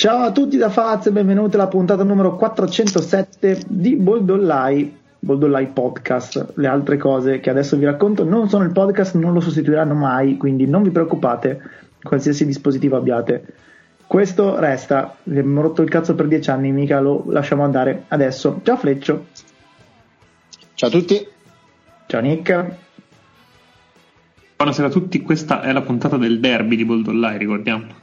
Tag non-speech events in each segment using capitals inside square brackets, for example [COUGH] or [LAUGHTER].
Ciao a tutti da Faz e benvenuti alla puntata numero 407 di Boldollai, Boldollai Podcast. Le altre cose che adesso vi racconto non sono il podcast, non lo sostituiranno mai, quindi non vi preoccupate, qualsiasi dispositivo abbiate. Questo resta, abbiamo rotto il cazzo per dieci anni, mica lo lasciamo andare adesso. Ciao Fleccio. Ciao a tutti. Ciao Nick. Buonasera a tutti, questa è la puntata del derby di Boldollai, ricordiamo.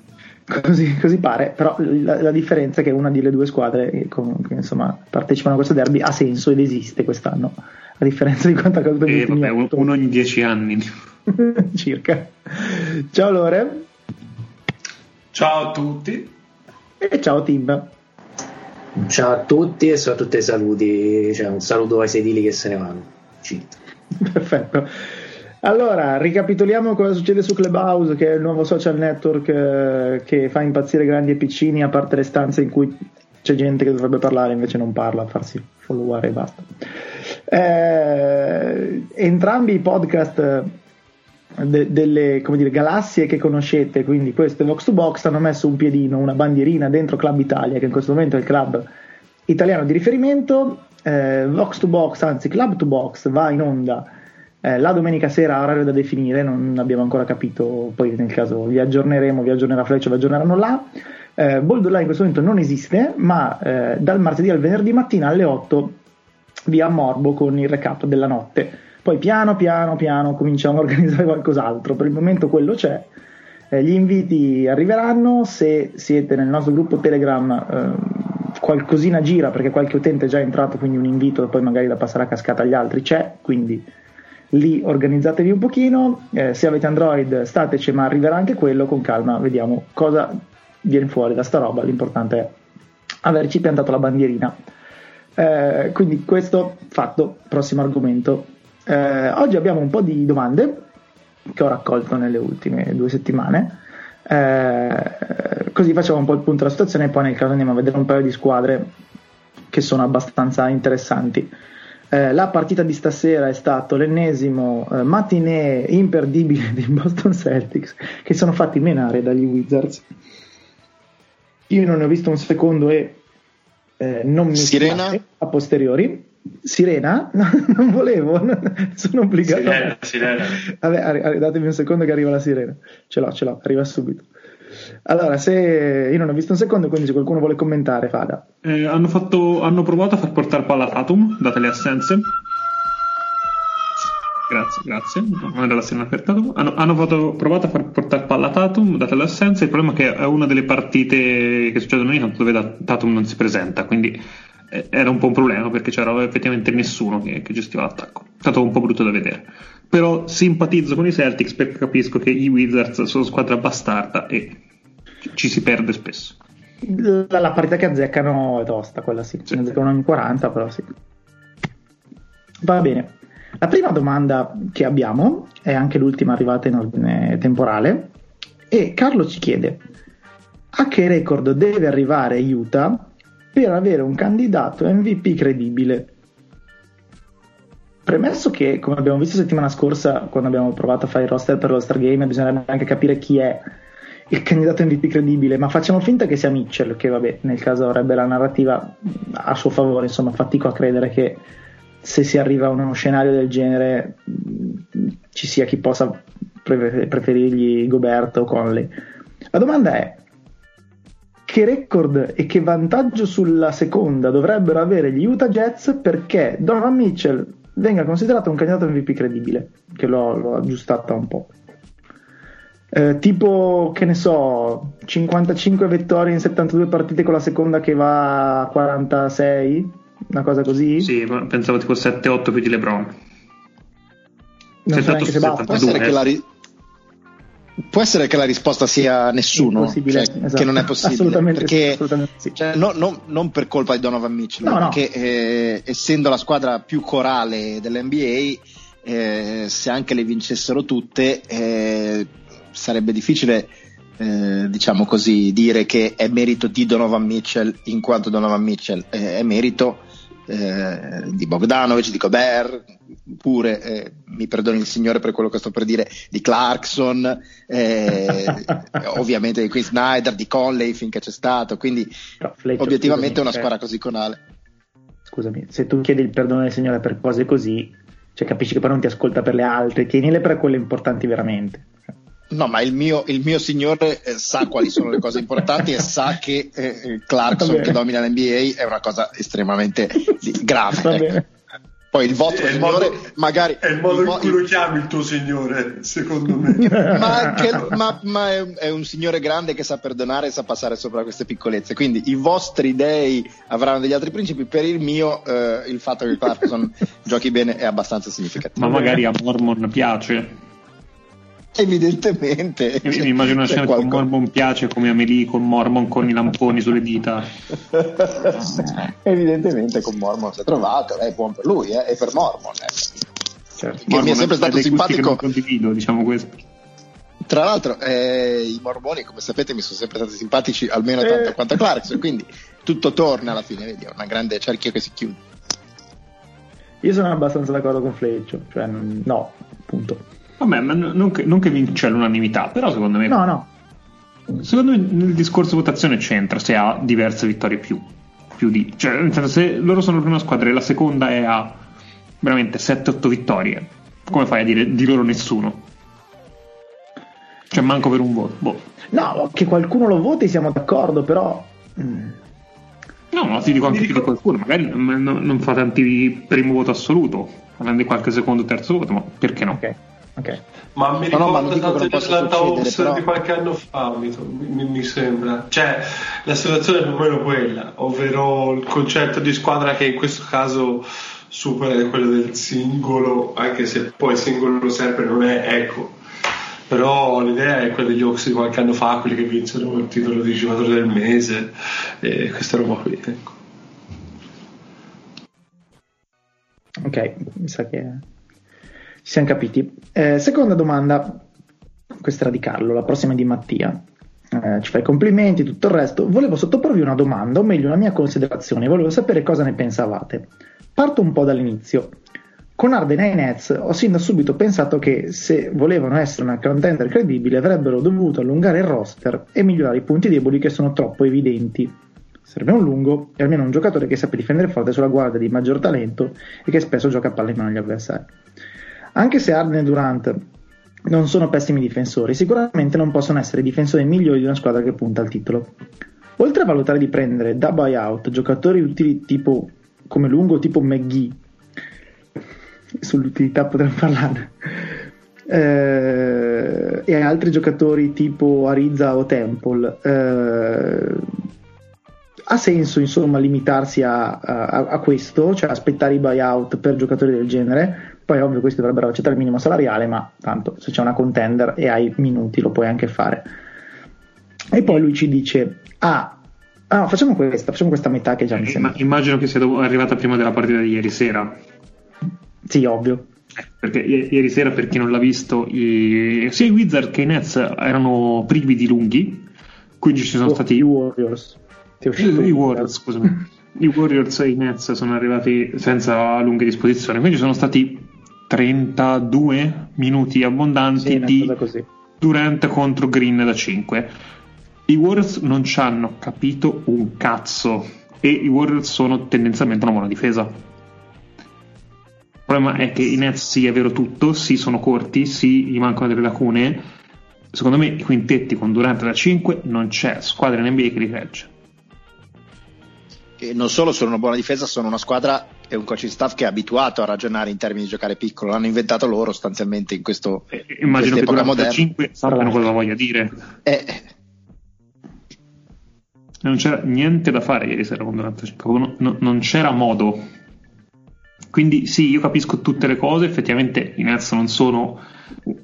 Così, così, pare, però la, la, differenza è che una delle due squadre che, che insomma, partecipano a questo derby ha senso ed esiste quest'anno, a differenza di quanto accaduto eh, vabbè, uno, uno in dieci anni. [LAUGHS] Circa. Ciao Lore. Ciao a tutti. E ciao Tim. Ciao a tutti e soprattutto i saluti, cioè un saluto ai sedili che se ne vanno. Cheat. [LAUGHS] Perfetto. Allora, ricapitoliamo cosa succede su Clubhouse, che è il nuovo social network eh, che fa impazzire grandi e piccini, a parte le stanze in cui c'è gente che dovrebbe parlare, invece non parla, farsi followare e basta. Eh, entrambi i podcast eh, de- delle dire, galassie che conoscete, quindi questo è Vox to Box, hanno messo un piedino, una bandierina dentro Club Italia, che in questo momento è il club italiano di riferimento. Eh, Vox to Box, anzi Club to Box, va in onda eh, la domenica sera orario da definire, non abbiamo ancora capito, poi nel caso vi aggiorneremo, vi aggiornerà Fleccio, vi aggiorneranno là. Eh, Boldolà in questo momento non esiste, ma eh, dal martedì al venerdì mattina alle 8 via Morbo con il recap della notte. Poi piano piano piano cominciamo a organizzare qualcos'altro, per il momento quello c'è. Eh, gli inviti arriveranno, se siete nel nostro gruppo Telegram eh, qualcosina gira perché qualche utente è già entrato, quindi un invito poi magari da passare a cascata agli altri c'è, quindi lì organizzatevi un pochino, eh, se avete Android stateci ma arriverà anche quello, con calma vediamo cosa viene fuori da sta roba, l'importante è averci piantato la bandierina. Eh, quindi questo fatto, prossimo argomento. Eh, oggi abbiamo un po' di domande che ho raccolto nelle ultime due settimane. Eh, così facciamo un po' il punto della situazione e poi nel caso andiamo a vedere un paio di squadre che sono abbastanza interessanti. Eh, la partita di stasera è stato l'ennesimo eh, matinee imperdibile dei Boston Celtics che sono fatti menare dagli Wizards. Io non ne ho visto un secondo e eh, non mi Sirena a posteriori. Sirena? [LAUGHS] No, non volevo, [LAUGHS] sono obbligato. Sirena, sirena. Vabbè, datemi un secondo che arriva la sirena. Ce l'ho, ce l'ho, arriva subito. Allora, se io non ho visto un secondo, quindi se qualcuno vuole commentare, fada. Eh, hanno, fatto, hanno, provato a far portare palla a Tatum, date le assenze. Grazie, grazie. Non era la scena per Tatum. Hanno, hanno fatto, provato a far portare palla a Tatum, date le. Il problema è che è una delle partite che succedono in campo dove Tatum non si presenta, quindi eh, era un po' un problema perché c'era effettivamente nessuno che, che gestiva l'attacco. È stato un po' brutto da vedere. Però simpatizzo con i Celtics perché capisco che i Wizards sono squadra bastarda e ci si perde spesso. La, la partita che azzeccano è tosta, quella sì. sì. Ne azzeccano in 40, però sì. Va bene. La prima domanda che abbiamo è anche l'ultima arrivata in ordine temporale e Carlo ci chiede a che record deve arrivare Utah per avere un candidato MVP credibile? Premesso che, come abbiamo visto settimana scorsa, quando abbiamo provato a fare il roster per lo Star Game, bisognerebbe anche capire chi è il candidato MVP credibile, ma facciamo finta che sia Mitchell, che vabbè, nel caso avrebbe la narrativa a suo favore, insomma, fatico a credere che se si arriva a uno scenario del genere ci sia chi possa preferirgli Gobert o Conley. La domanda è che record e che vantaggio sulla seconda dovrebbero avere gli Utah Jets perché Donovan Mitchell venga considerato un candidato MVP credibile, che l'ho, l'ho aggiustata un po'. Eh, tipo, che ne so, 55 vittorie in 72 partite con la seconda che va a 46, una cosa così? Sì, pensavo tipo 7-8 più di LeBron. Non so neanche se basta. Può essere che la, ri- Può essere che la risposta sia nessuno, cioè, esatto. che non è possibile. Assolutamente, perché, assolutamente sì. Cioè, no, no, non per colpa di Donovan Mitchell, no, perché eh, essendo la squadra più corale dell'NBA, eh, se anche le vincessero tutte, eh, sarebbe difficile, eh, diciamo così, dire che è merito di Donovan Mitchell in quanto Donovan Mitchell è merito eh, di Bogdanovic, di Gobert, pure mi perdoni il signore per quello che sto per dire, di Clarkson, eh, [LAUGHS] ovviamente di Quinn Snyder, di Conley finché c'è stato, quindi Fletcher, obiettivamente scusami, una squadra così conale. Scusami, se tu chiedi il perdono del Signore per cose così, cioè capisci che poi non ti ascolta per le altre, tienile per quelle importanti veramente. No, ma il mio, il mio signore eh, sa [LAUGHS] quali sono le cose importanti e sa che eh, Clarkson Va bene. che domina l'NBA è una cosa estremamente grave. Ecco. Poi il vostro È il signore, modo- magari. È il modo il in cui lo chiami il tuo signore, secondo me. [LAUGHS] ma, anche- ma- ma è, è un signore grande che sa perdonare e sa passare sopra queste piccolezze. Quindi i vostri dei avranno degli altri principi. Per il mio, eh, il fatto che Clarkson [LAUGHS] giochi bene è abbastanza significativo. Ma magari a Mormon piace. Evidentemente. Mi mi immagino una scena con qualcosa. Mormon piace come Amelie con Mormon con i lamponi sulle dita. [LAUGHS] Evidentemente con Mormon si è trovato, è buon per lui eh, e per Mormon. eh. Certo. Che mi è Mormon sempre ha stato simpatico. condivido, diciamo questo. Tra l'altro, eh, i Mormoni, come sapete, mi sono sempre stati simpatici almeno Eh. tanto quanto Clarkson, quindi tutto torna alla fine, vedi, è una grande cerchio che si chiude. Io sono abbastanza d'accordo con Fleccio, cioè non- no, appunto. Vabbè, ma non che, non che vince l'unanimità, però secondo me, No, no, secondo me nel discorso votazione c'entra se ha diverse vittorie più, più di... Cioè, nel senso, se loro sono la prima squadra e la seconda è a veramente 7-8 vittorie, come fai a dire di loro nessuno? Cioè, manco per un voto. Boh. no, che qualcuno lo voti siamo d'accordo, però... mm, No, ma ti dico anche più di qualcuno, magari non, non- non fa tanti primo voto assoluto, prende qualche secondo o terzo voto, ma perché no? ok, ok. Ma mi No, no, ma tanto non gli possa Atlanta succedere, Hawks però- di qualche anno fa, mi, mi- mi sembra. Cioè, la situazione è più o meno quella, ovvero il concetto di squadra che in questo caso supera quello del singolo, anche se poi il singolo sempre non è ecco. Però l'idea è quella degli Hawks di qualche anno fa, quelli che vinsero il titolo di giocatore del mese, e questa roba qui. Ecco. Ok, mi sa che siamo capiti. Eh, seconda domanda, questa era di Carlo, la prossima è di Mattia. Eh, ci fai complimenti, tutto il resto. Volevo sottoporvi una domanda, o meglio una mia considerazione, volevo sapere cosa ne pensavate. Parto un po' dall'inizio. Con Arden ai Nets ho sin da subito pensato che se volevano essere una contender credibile avrebbero dovuto allungare il roster e migliorare i punti deboli che sono troppo evidenti. Serve un lungo e almeno un giocatore che sappia difendere forte sulla guardia di maggior talento e che spesso gioca a palla in mano agli avversari. Anche se Arden e Durant non sono pessimi difensori, sicuramente non possono essere i difensori migliori di una squadra che punta al titolo. Oltre a valutare di prendere da buyout giocatori utili tipo come lungo tipo McGee, sull'utilità potremmo parlare, eh, e altri giocatori tipo Arizza o Temple, eh, ha senso insomma limitarsi a, a- a questo, cioè aspettare i buyout per giocatori del genere. Poi, ovvio, questi dovrebbero accettare il minimo salariale, ma tanto se c'è una contender e hai minuti lo puoi anche fare. E poi lui ci dice: Ah, ah, facciamo questa, facciamo questa metà che già mi sembra. Ma immagino che sia arrivata prima della partita di ieri sera. Sì, ovvio. Eh, Perché i- ieri sera, per chi non l'ha visto, i- sia i Wizard che i Nets erano privi di lunghi, quindi ci sono stati i Warriors. I Warriors, scusami. I Warriors e i Nets sono arrivati senza lunghe disposizioni, quindi ci sono stati 32 minuti abbondanti Sì, di. Durant contro Green da 5. I Warriors non ci hanno capito un cazzo e i Warriors sono tendenzialmente una buona difesa. Il problema è che i Nets sì è vero tutto, sì sono corti, sì gli mancano delle lacune. Secondo me i quintetti con Durant da 5 non c'è squadra in NBA che li regge. E non solo sono una buona difesa, sono una squadra e un coaching staff che è abituato a ragionare in termini di giocare piccolo. L'hanno inventato loro sostanzialmente in questo Eh, in Immagino che quest'epoca Durant da moderna. 5 sappiano cosa voglia dire. Eh, Non c'era niente da fare ieri sera con Durant da 5, no- no- non c'era modo. Quindi sì, io capisco tutte le cose, effettivamente i Nets non sono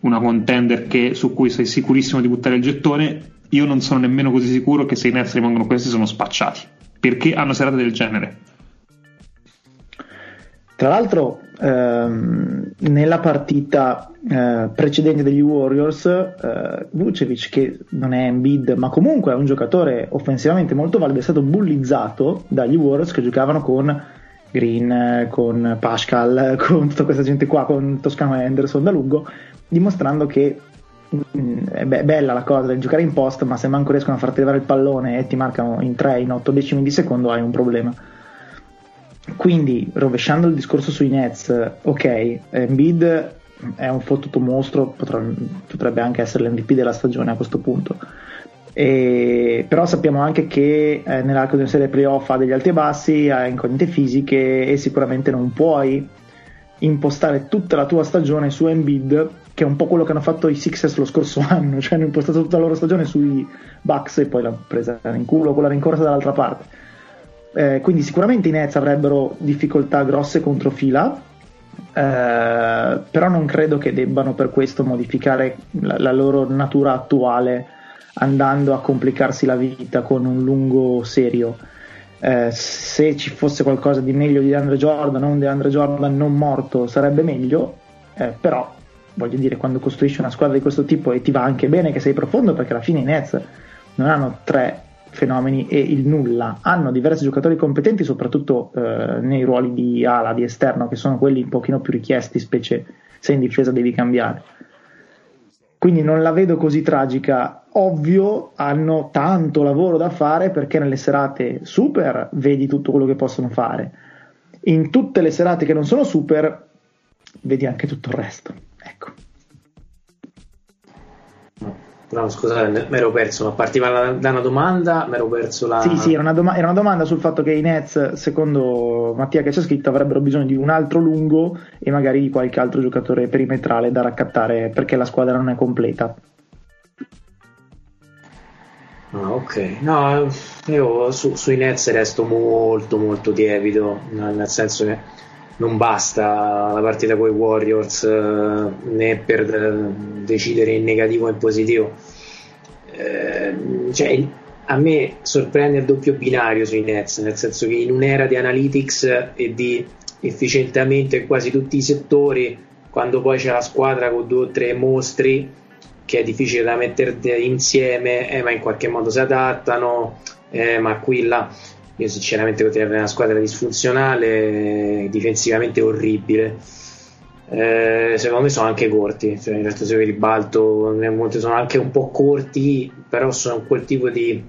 una contender che- su cui sei sicurissimo di buttare il gettone, io non sono nemmeno così sicuro che se i Nets rimangono questi sono spacciati, perché hanno serate del genere. Tra l'altro, ehm, nella partita eh, precedente degli Warriors, eh, Vucevic, che non è Embiid, ma comunque è un giocatore offensivamente molto valido, è stato bullizzato dagli Warriors che giocavano con Green, con Pascal, [LAUGHS] con tutta questa gente qua, con Toscano Anderson da lungo, dimostrando che mh, è be- bella la cosa del giocare in post, ma se manco riescono a farti arrivare il pallone e ti marcano in 3, in 8 decimi di secondo, hai un problema. Quindi, rovesciando il discorso sui Nets, ok, Embiid è un fottuto mostro, potrebbe, anche essere l'MVP della stagione a questo punto. E, però sappiamo anche che eh, nell'arco di una serie playoff ha degli alti e bassi, ha incognite fisiche e sicuramente non puoi impostare tutta la tua stagione su Embiid, che è un po' quello che hanno fatto i Sixers lo scorso [LAUGHS] anno, cioè hanno impostato tutta la loro stagione sui Bucks e poi l'hanno presa in culo con la rincorsa dall'altra parte. Eh, quindi sicuramente i Nets avrebbero difficoltà grosse contro fila, eh, però non credo che debbano per questo modificare la, la, loro natura attuale andando a complicarsi la vita con un lungo serio. Eh, se ci fosse qualcosa di meglio di DeAndre Jordan un DeAndre Jordan non morto sarebbe meglio, eh, però voglio dire quando costruisci una squadra di questo tipo e ti va anche bene che sei profondo perché alla fine i Nets non hanno tre fenomeni e il nulla. Hanno diversi giocatori competenti, soprattutto eh, nei ruoli di ala, di esterno, che sono quelli un pochino più richiesti, specie se in difesa devi cambiare. Quindi non la vedo così tragica. Ovvio, hanno tanto lavoro da fare perché nelle serate super vedi tutto quello che possono fare. In tutte le serate che non sono super, vedi anche tutto il resto. No, scusate, mi ero perso, ma partiva da una domanda, mi ero perso la... Sì, sì, era una, doma- era una, domanda sul fatto che i Nets, secondo Mattia che c'è scritto, avrebbero bisogno di un altro lungo e magari di qualche altro giocatore perimetrale da raccattare perché la squadra non è completa. Ah, ok. No, io su, sui Nets resto molto, molto tiepido, nel senso che non basta la partita con i Warriors eh, né per eh, decidere in negativo o in positivo. Eh, cioè, a me sorprende il doppio binario sui Nets, nel senso che in un'era di analytics e di efficientamento in quasi tutti i settori, quando poi c'è la squadra con due o tre mostri che è difficile da mettere insieme, eh, ma in qualche modo si adattano, eh, ma qui là io sinceramente avere una squadra disfunzionale, difensivamente orribile. Eh, secondo me sono anche corti, cioè in realtà se vedi Balto sono anche un po' corti, però sono quel tipo di,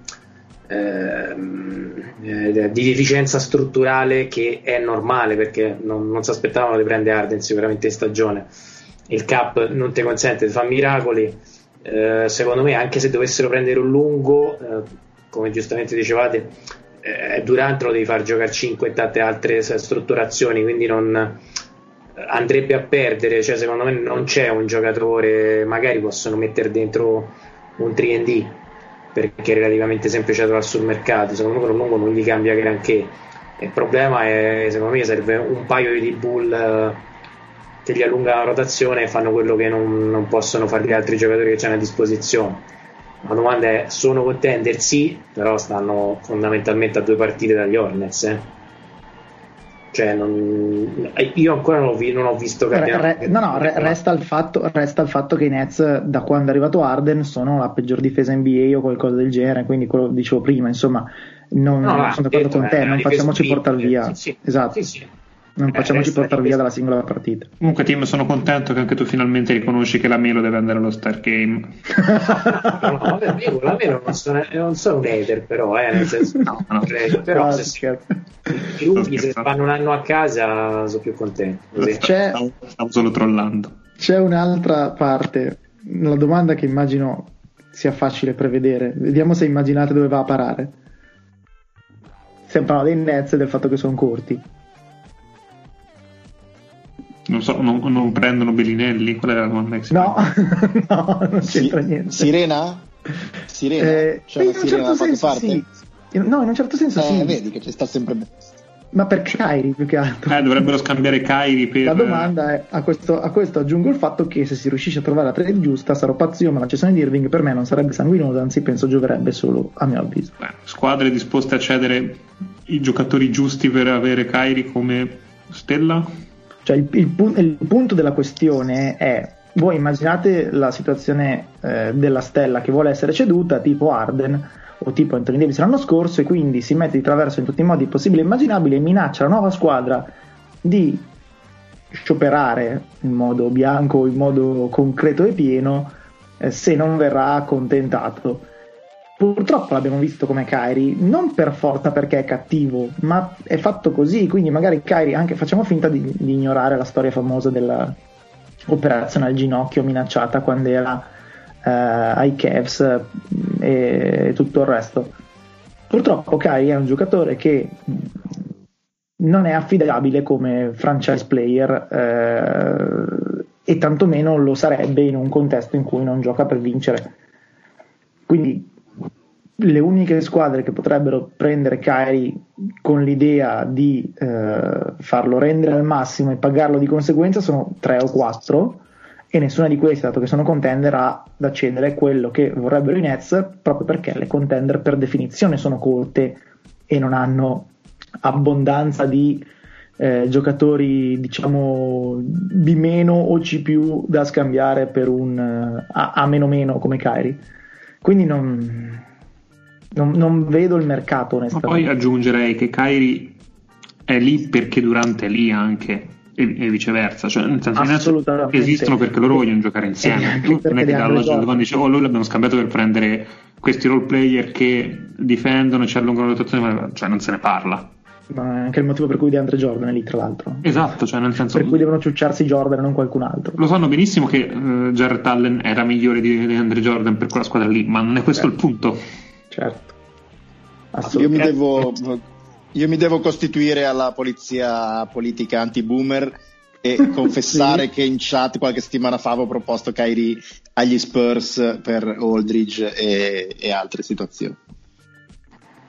ehm, eh, di deficienza strutturale che è normale perché non, non si aspettavano di prendere Arden sicuramente in stagione. Il cap non ti consente di fare miracoli. Eh, secondo me, anche se dovessero prendere un lungo, eh, come giustamente dicevate, eh, Durant lo devi far giocare 5 e tante altre strutturazioni, quindi non andrebbe a perdere, cioè secondo me non c'è un giocatore, magari possono mettere dentro un 3D perché è relativamente semplice da trovare sul mercato, secondo me con lungo non gli cambia granché. Il problema è, secondo me, serve un paio di bull eh, che gli allungano la rotazione e fanno quello che non, non possono fare gli altri giocatori che c'hanno a disposizione. La domanda è: sono contender? Sì, però stanno fondamentalmente a due partite dagli Hornets. Eh? Cioè, non, io ancora non ho, vi, non ho visto re, re, no, no, re, resta, il fatto, resta, il fatto, che i Nets, da quando è arrivato Arden, sono la peggior difesa NBA o qualcosa del genere. Quindi, quello che dicevo prima, insomma, non, no, non sono d'accordo con te. Non facciamoci portare via. Sì, sì, esatto. Sì, non eh, facciamoci portare via dalla singola partita. Comunque, Tim, sono contento che anche tu finalmente riconosci che la Melo deve andare allo Star Game. no, [LAUGHS] no, vabbè, io la Melo non sono, non sono un hater, però, eh, nel senso, [LAUGHS] no, no, però no, se i rookie se fanno un anno a casa sono più contento. C'è, stavo, solo trollando. C'è un'altra parte, la domanda che immagino sia facile prevedere. Vediamo se immaginate dove va a parare. Parlando dei Nets e del fatto che sono corti. Non so, non, non prendono Bellinelli? Qual è la domanda? No, [LAUGHS] no, non c'entra si- niente. Sirena? Sirena? Eh, cioè in un certo senso sì. No, in un certo senso eh, sì. Vedi che ci sta sempre ma per Kairi più che altro. Eh, dovrebbero scambiare Kairi per... La domanda è, a questo, a questo, aggiungo il fatto che se si riuscisce a trovare la trade giusta sarò pazzo io, ma la cessione di Irving per me non sarebbe sanguinosa, anzi penso gioverebbe solo a mio avviso. Beh, squadre disposte a cedere i giocatori giusti per avere Kairi come stella? Cioè il, il, il, punto della questione è, voi immaginate la situazione eh, della stella che vuole essere ceduta, tipo Arden, o tipo Anthony Davis l'anno scorso e quindi si mette di traverso in tutti i modi possibili e immaginabili e minaccia la nuova squadra di scioperare in modo bianco, in modo concreto e pieno eh, se non verrà accontentato. Purtroppo l'abbiamo visto come Kairi, non per forza perché è cattivo, ma è fatto così, quindi magari Kairi, anche facciamo finta di, di ignorare la storia famosa dell'operazione al ginocchio minacciata quando era eh, ai Cavs e tutto il resto. Purtroppo Kairi è un giocatore che non è affidabile come franchise player eh, e tantomeno lo sarebbe in un contesto in cui non gioca per vincere. Quindi le uniche squadre che potrebbero prendere Kyrie con l'idea di eh, farlo rendere al massimo e pagarlo di conseguenza sono tre o quattro e nessuna di queste, dato che sono contender, ha da cedere quello che vorrebbero i Nets proprio perché le contender per definizione sono corte e non hanno abbondanza di eh, giocatori diciamo B meno o C più da scambiare per un uh, A, A meno meno come Kyrie. Quindi non non, non vedo il mercato onestamente. Ma poi aggiungerei che Kairi è lì perché Durante è lì anche e, e viceversa, cioè nel senso esistono perché loro vogliono giocare insieme. Non è che da logica quando dice oh, noi l'abbiamo scambiato per prendere questi role player che difendono e ci allungano la rotazione, cioè non se ne parla. Ma è anche il motivo per cui DeAndre Jordan è lì, tra l'altro. Esatto, cioè nel senso. Per cui devono ciucciarsi Jordan e non qualcun altro. Lo sanno benissimo che uh, Jarrett Allen era migliore di DeAndre Jordan per quella squadra lì, ma non è questo certo. il punto. Certo. Io mi, devo, io mi devo costituire alla polizia politica anti-boomer e [LAUGHS] confessare sì. che in chat qualche settimana fa avevo proposto Kairi agli Spurs per Aldridge e, e altre situazioni.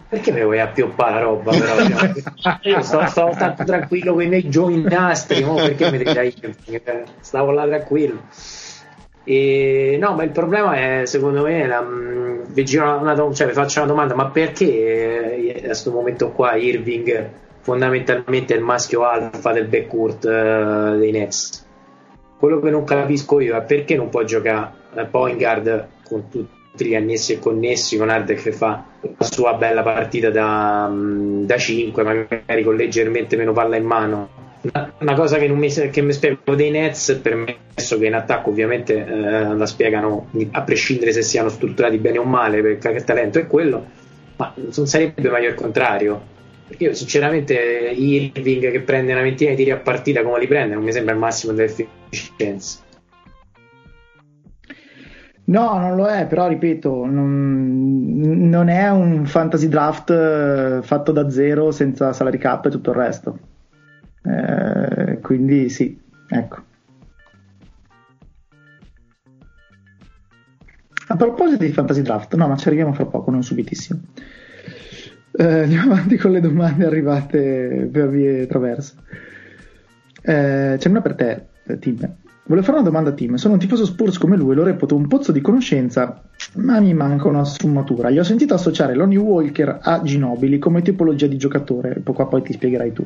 Perché mi vuoi appioppare la roba? Però? io stavo, stavo tanto tranquillo con i miei giovinastri, no? perché mi devi Stavo là tranquillo. E, no, ma il problema è, secondo me, la, mh, una, cioè, vi faccio una domanda, ma perché eh, a questo momento qua Irving fondamentalmente è il maschio alfa del backcourt uh, dei Nets? Quello che non capisco io è perché non può giocare uh, point guard con tutti gli annessi e connessi, con Arde che fa la sua bella partita da, um, da 5, magari con leggermente meno palla in mano una cosa che, mi, che mi spiego dei Nets, permesso che in attacco ovviamente eh, la spiegano a prescindere se siano strutturati bene o male, perché il talento è quello, ma non sarebbe meglio il contrario. Perché io sinceramente Irving che prende una ventina di tiri a partita come li prende non mi sembra il massimo dell'efficienza. No, non lo è, però ripeto, non, non è un fantasy draft eh, fatto da zero senza salary cap e tutto il resto. Eh, quindi sì, ecco. A proposito di Fantasy Draft, no, ma ci arriviamo fra poco, non subitissimo. Eh, andiamo avanti con le domande arrivate per vie traverse. Eh, c'è una per te, Tim. Volevo fare una domanda a Tim. Sono un tifoso Spurs come lui lo reputo un pozzo di conoscenza, ma mi manca una sfumatura. Gli ho sentito associare Lonnie Walker a Ginobili come tipologia di giocatore, poco a poi ti spiegherai tu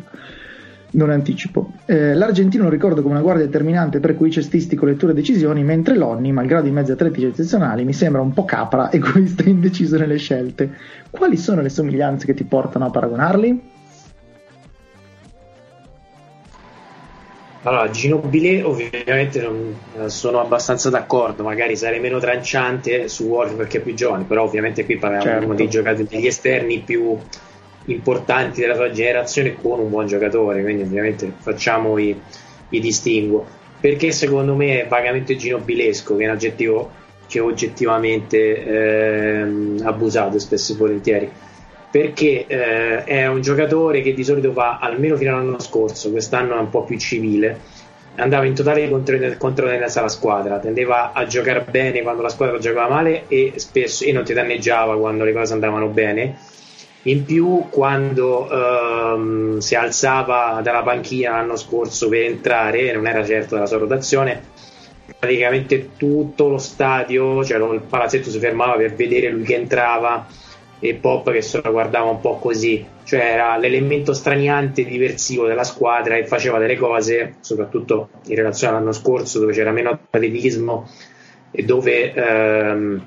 non anticipo. Eh, L'argentino lo ricordo come una guardia determinante per cui cestisti con letture e decisioni, mentre Lonni, malgrado i mezzi atletici eccezionali, mi sembra un po' capra, egoista e [LAUGHS] indeciso nelle scelte. Quali sono le somiglianze che ti portano a paragonarli? Allora, Ginobili ovviamente non, eh, sono abbastanza d'accordo, magari sarei meno tranciante su Warrior perché è più giovane, però ovviamente qui parliamo certo. di giocatori degli esterni più importanti della sua generazione con un buon giocatore, quindi ovviamente facciamo i, i distinguo. Perché secondo me è vagamente ginobilesco, che è un aggettivo che oggettivamente eh, abusato spesso e volentieri. Perché eh, è un giocatore che di solito va almeno fino all'anno scorso, quest'anno è un po' più civile. Andava in totale controtendenza alla squadra, tendeva a giocare bene quando la squadra giocava male e, spesso, e non ti danneggiava quando le cose andavano bene in più, quando ehm, si alzava dalla panchina l'anno scorso per entrare, non era certo della sua rotazione, praticamente tutto lo stadio, cioè il palazzetto si fermava per vedere lui che entrava e Pop che se lo guardava un po' così, cioè era l'elemento straniante diversivo della squadra e faceva delle cose, soprattutto in relazione all'anno scorso dove c'era meno atletismo e dove ehm,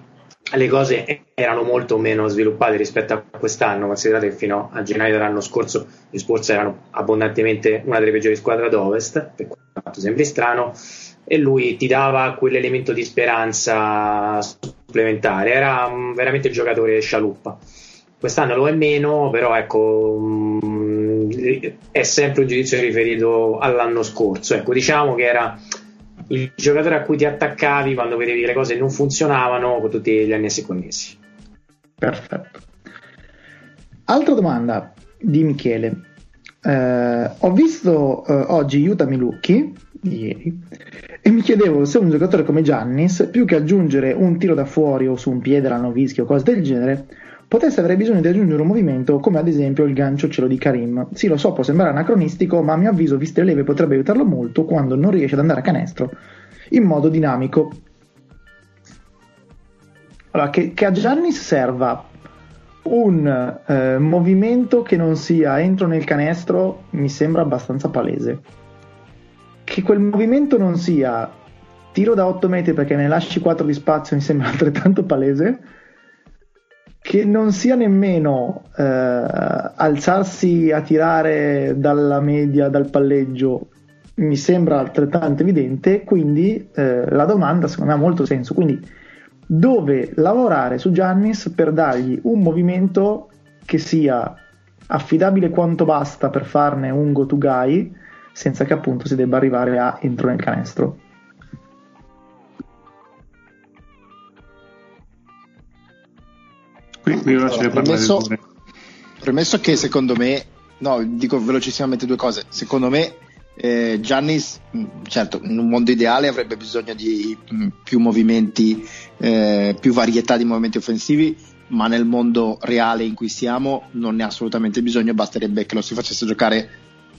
le cose erano molto meno sviluppate rispetto a quest'anno, considerate che fino a gennaio dell'anno scorso gli Spurs erano abbondantemente una delle peggiori squadre ad ovest, per quanto sembri strano, e lui ti dava quell'elemento di speranza supplementare, era um, veramente il giocatore scialuppa. Quest'anno lo è meno, però ecco, um, è sempre un giudizio riferito all'anno scorso. Ecco, diciamo che era il giocatore a cui ti attaccavi quando vedevi le cose non funzionavano con tutti gli annessi connessi. Perfetto. Altra domanda di Michele. Eh, ho visto eh, oggi Yuta Milucchi ieri e mi chiedevo se un giocatore come Giannis, più che aggiungere un tiro da fuori o su un piede la Novischi o cose del genere, potesse avere bisogno di aggiungere un movimento come ad esempio il gancio cielo di Karim. Sì, lo so, può sembrare anacronistico, ma a mio avviso, viste le leve, potrebbe aiutarlo molto quando non riesce ad andare a canestro in modo dinamico. Allora, che, che a Giannis serva un eh, movimento che non sia entro nel canestro mi sembra abbastanza palese. Che quel movimento non sia tiro da 8 metri perché ne lasci 4 di spazio mi sembra [LAUGHS] altrettanto palese che non sia nemmeno eh, alzarsi a tirare dalla media, dal palleggio, mi sembra altrettanto evidente, quindi eh, la domanda secondo me ha molto senso. Quindi dove lavorare su Giannis per dargli un movimento che sia affidabile quanto basta per farne un go to guy senza che appunto si debba arrivare a entro nel canestro. Qui, qui allora, premesso, premesso che secondo me, no, dico velocissimamente due cose. Secondo me, eh, Giannis, certo, in un mondo ideale avrebbe bisogno di mm, più movimenti, eh, più varietà di movimenti offensivi, ma nel mondo reale in cui siamo non ne ha assolutamente bisogno, basterebbe che lo si facesse giocare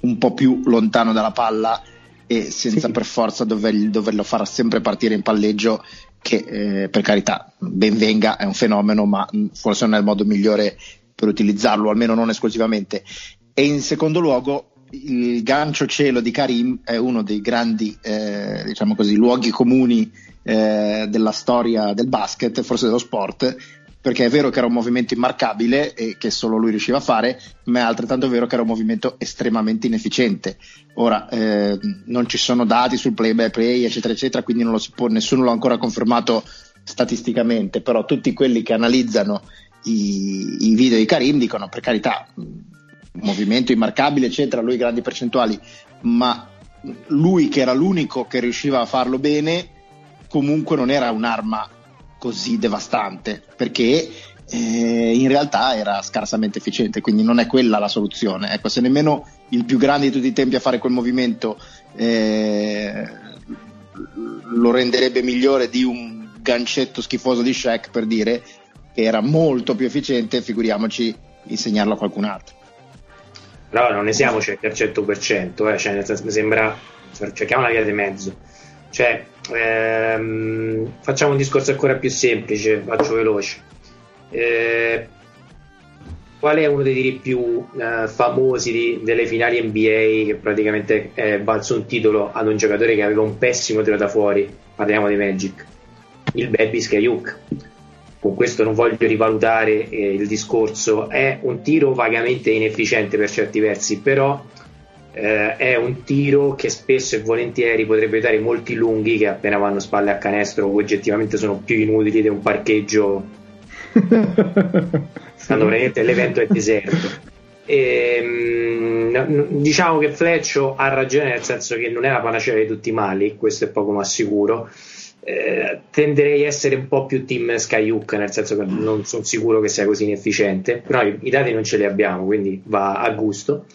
un po' più lontano dalla palla e senza sì. per forza dover, doverlo far sempre partire in palleggio che eh, per carità ben venga, è un fenomeno, ma forse non è il modo migliore per utilizzarlo, almeno non esclusivamente. E in secondo luogo il gancio cielo di Karim è uno dei grandi eh, diciamo così, luoghi comuni eh, della storia del basket, forse dello sport, perché è vero che era un movimento immarcabile e che solo lui riusciva a fare, ma è altrettanto vero che era un movimento estremamente inefficiente. Ora, eh, non ci sono dati sul play by play, eccetera, eccetera, quindi può, nessuno l'ha ancora confermato statisticamente, però tutti quelli che analizzano i, i video di Karim dicono, per carità, movimento immarcabile, eccetera, lui grandi percentuali, ma lui che era l'unico che riusciva a farlo bene, comunque non era un'arma così devastante perché eh, in realtà era scarsamente efficiente, quindi non è quella la soluzione. Ecco, se nemmeno il più grande di tutti i tempi a fare quel movimento eh, lo renderebbe migliore di un gancetto schifoso di Shaq per dire che era molto più efficiente, figuriamoci insegnarlo a qualcun altro. Però non ne siamo certi al 100%, eh, cioè nel senso, mi sembra, cerchiamo una via di mezzo. Cioè, Ehm, facciamo un discorso ancora più semplice, faccio veloce. Eh, qual è uno dei tiri più eh, famosi di, delle finali NBA che praticamente è balzo un titolo ad un giocatore che aveva un pessimo tiro da fuori? Parliamo di Magic, il Baby Skyhook. Con questo non voglio rivalutare eh, il discorso, è un tiro vagamente inefficiente per certi versi, però eh, è un tiro che spesso e volentieri potrebbe aiutare molti lunghi che appena vanno spalle a canestro oggettivamente sono più inutili di un parcheggio [LAUGHS] quando veramente l'evento è deserto. E, [LAUGHS] ehm, diciamo che Fleccio ha ragione nel senso che non è la panacea di tutti i mali, questo è poco ma sicuro. Eh, tenderei a essere un po' più team Skyhook, nel senso che non sono sicuro che sia così inefficiente, però i, i dati non ce li abbiamo, quindi va a gusto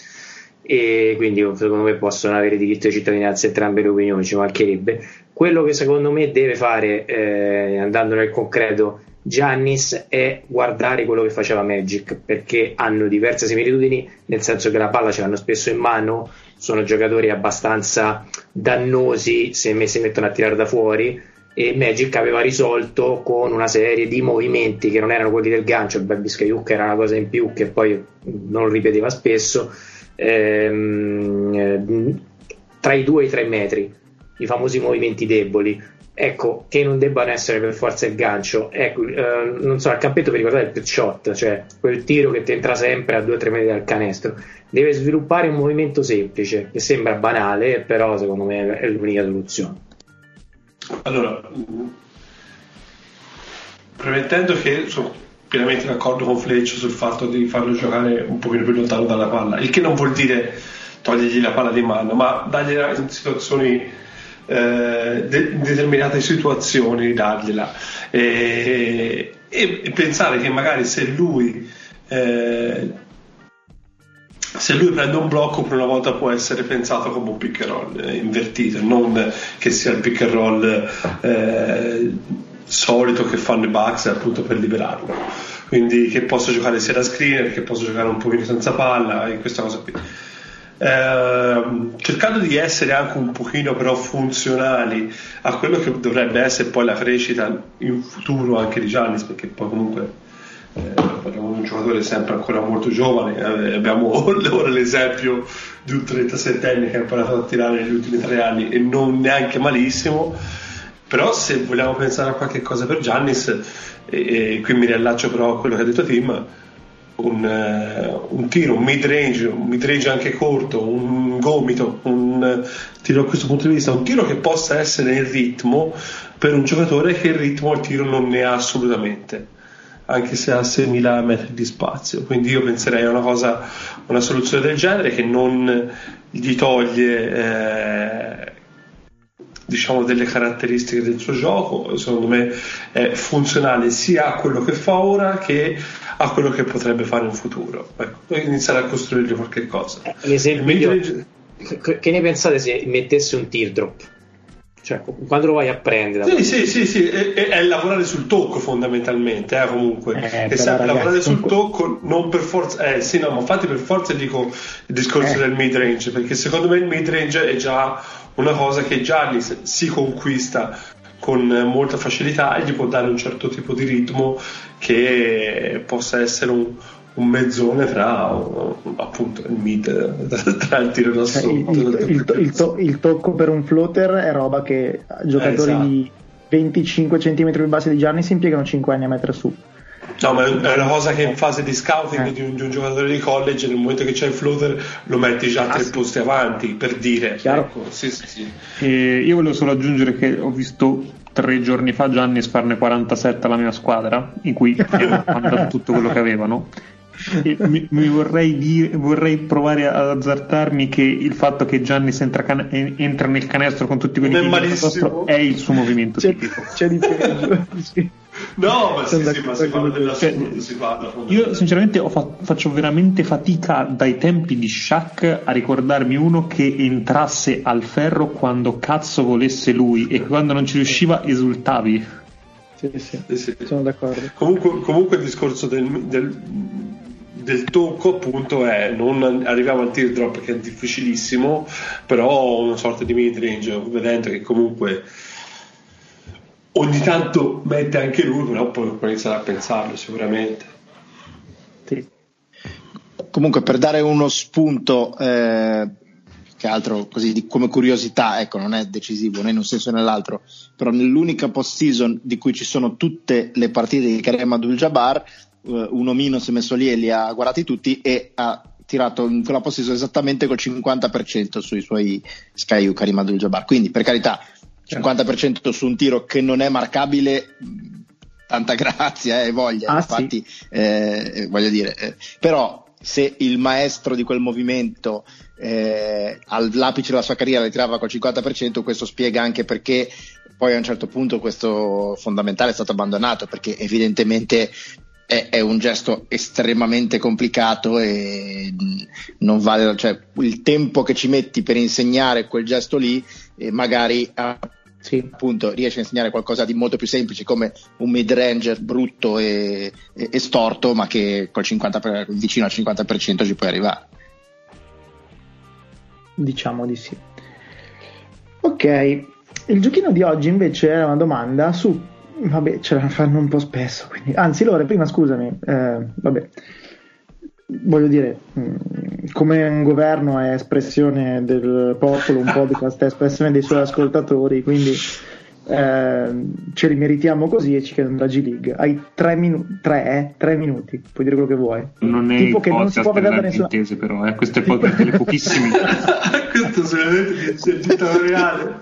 e quindi secondo me possono avere diritto di cittadinanza entrambe le opinioni, ci mancherebbe. Quello che secondo me deve fare, eh, andando nel concreto, Giannis è guardare quello che faceva Magic, perché hanno diverse similitudini, nel senso che la palla ce l'hanno spesso in mano, sono giocatori abbastanza dannosi se si mettono a tirare da fuori e Magic aveva risolto con una serie di movimenti che non erano quelli del gancio, il Baby Skyhook era una cosa in più che poi non ripeteva spesso, ehm, tra i 2 e i 3 metri i famosi movimenti deboli. Ecco, che non debbano essere per forza il gancio. Ecco, eh, non so, al campetto vi ricordate il pitch shot, cioè quel tiro che ti entra sempre a 2-3 metri dal canestro. Deve sviluppare un movimento semplice, che sembra banale, però secondo me è l'unica soluzione. Allora, premettendo che pienamente d'accordo con Fleccio sul fatto di farlo giocare un pochino più lontano dalla palla, il che non vuol dire togliergli la palla di mano, ma dargliela in situazioni eh, de- in determinate situazioni dargliela. E, e, pensare che magari se lui eh, se lui prende un blocco per una volta può essere pensato come un pick and roll eh, invertito non che sia il pick and roll eh, solito che fanno i Bucks appunto per liberarlo. Quindi che posso giocare sia da screener che posso giocare un pochino senza palla in questa cosa qui. Ehm, cercando di essere anche un pochino però funzionali a quello che dovrebbe essere poi la crescita in futuro anche di Giannis perché poi comunque eh, parliamo di un giocatore sempre ancora molto giovane eh, abbiamo [LAUGHS] ora l'esempio di un 37enne che ha imparato a tirare negli ultimi tre anni e non neanche malissimo però se vogliamo pensare a qualche cosa per Giannis e, e qui mi riallaccio però a quello che ha detto Tim un, uh, un, tiro, un mid range, un mid range anche corto, un gomito, un tiro a questo punto di vista, un tiro che possa essere in ritmo per un giocatore che il ritmo al tiro non ne ha assolutamente anche se ha 6.000 metri di spazio. Quindi io penserei a una cosa, una soluzione del genere che non gli toglie eh, diciamo delle caratteristiche del suo gioco, secondo me è funzionale sia a quello che fa ora che a quello che potrebbe fare in futuro. Ecco, iniziare a costruirgli qualche cosa. L'esempio, io, che ne pensate se mettesse un teardrop? Cioè, quando lo vai a prendere? Sì, sì, sì, sì, è, è, lavorare sul tocco fondamentalmente, eh, comunque. Eh, è sempre lavorare sul tocco, non per forza... Eh, sì, no, ma infatti per forza dico il discorso eh. del mid-range, perché secondo me il mid-range è già una cosa che Giannis si conquista con molta facilità e gli può dare un certo tipo di ritmo che possa essere un, un mezzone fra appunto il mid [LAUGHS] tra il tiro da cioè, sotto il, il, il, to, il, tocco per un floater è roba che giocatori esatto. di 25 cm più bassi di Gianni si impiegano 5 anni a mettere su No, ma è una cosa che in fase di scouting eh. di, un, di, un, giocatore di college, nel momento che c'è il floater, lo metti già ah, tre sì. posti avanti per dire. Ecco, sì, sì, io volevo solo aggiungere che ho visto tre giorni fa Gianni farne 47 alla mia squadra, in cui [LAUGHS] hanno mandato tutto quello che avevano. Mi, mi, vorrei, dire, vorrei provare ad azzardarmi che il fatto che Gianni entra, can- entra nel canestro con tutti quelli che è il suo movimento c'è, tipico. C'è di peggio. [LAUGHS] sì. No, ma sì, sì, ma si parla dell'assurdo, cioè, si parla Io sinceramente fa- faccio veramente fatica dai tempi di Shaq a ricordarmi uno che entrasse al ferro quando cazzo volesse lui e quando non ci riusciva esultavi. Sì, sì, sì, sì. sono d'accordo. Comunque, comunque il discorso del, del, del, tocco appunto è non arriviamo al teardrop che è difficilissimo, però una sorta di mid range, vedendo che comunque ogni tanto mette anche lui, però poi può iniziare a pensarlo sicuramente. Sì. Comunque per dare uno spunto, eh, che altro così di, come curiosità, ecco, non è decisivo né in un senso né nell'altro, però nell'unica post season di cui ci sono tutte le partite di Karim Abdul-Jabbar, eh, un omino si è messo lì e li ha guardati tutti e ha tirato in quella post season esattamente col 50% sui suoi Sky Karim Abdul-Jabbar. Quindi per carità 50% su un tiro che non è marcabile, tanta grazia e eh, voglia, ah, infatti, sì. eh, voglio dire, eh, però se il maestro di quel movimento eh, all'apice della sua carriera le tirava col 50%, questo spiega anche perché poi a un certo punto questo fondamentale è stato abbandonato, perché evidentemente è, è, un gesto estremamente complicato e non vale, cioè il tempo che ci metti per insegnare quel gesto lì, eh, magari sì. appunto riesce a insegnare qualcosa di molto più semplice come un mid ranger brutto e, e, e storto ma che col 50 vicino al 50% ci puoi arrivare diciamo di sì ok il giochino di oggi invece è una domanda su vabbè ce la fanno un po' spesso quindi... anzi Lore prima scusami eh, vabbè voglio dire mm, come un governo è espressione del popolo, un podcast è espressione dei suoi ascoltatori, quindi eh, ce li meritiamo così e ci chiede la G League. Hai tre, minu- tre, eh? tre minuti, puoi dire quello che vuoi. Non è tipo che non si può vedere da nessuna intese, però, eh? questo è podcast delle pochissime. [LAUGHS] questo solamente dice il editoriale.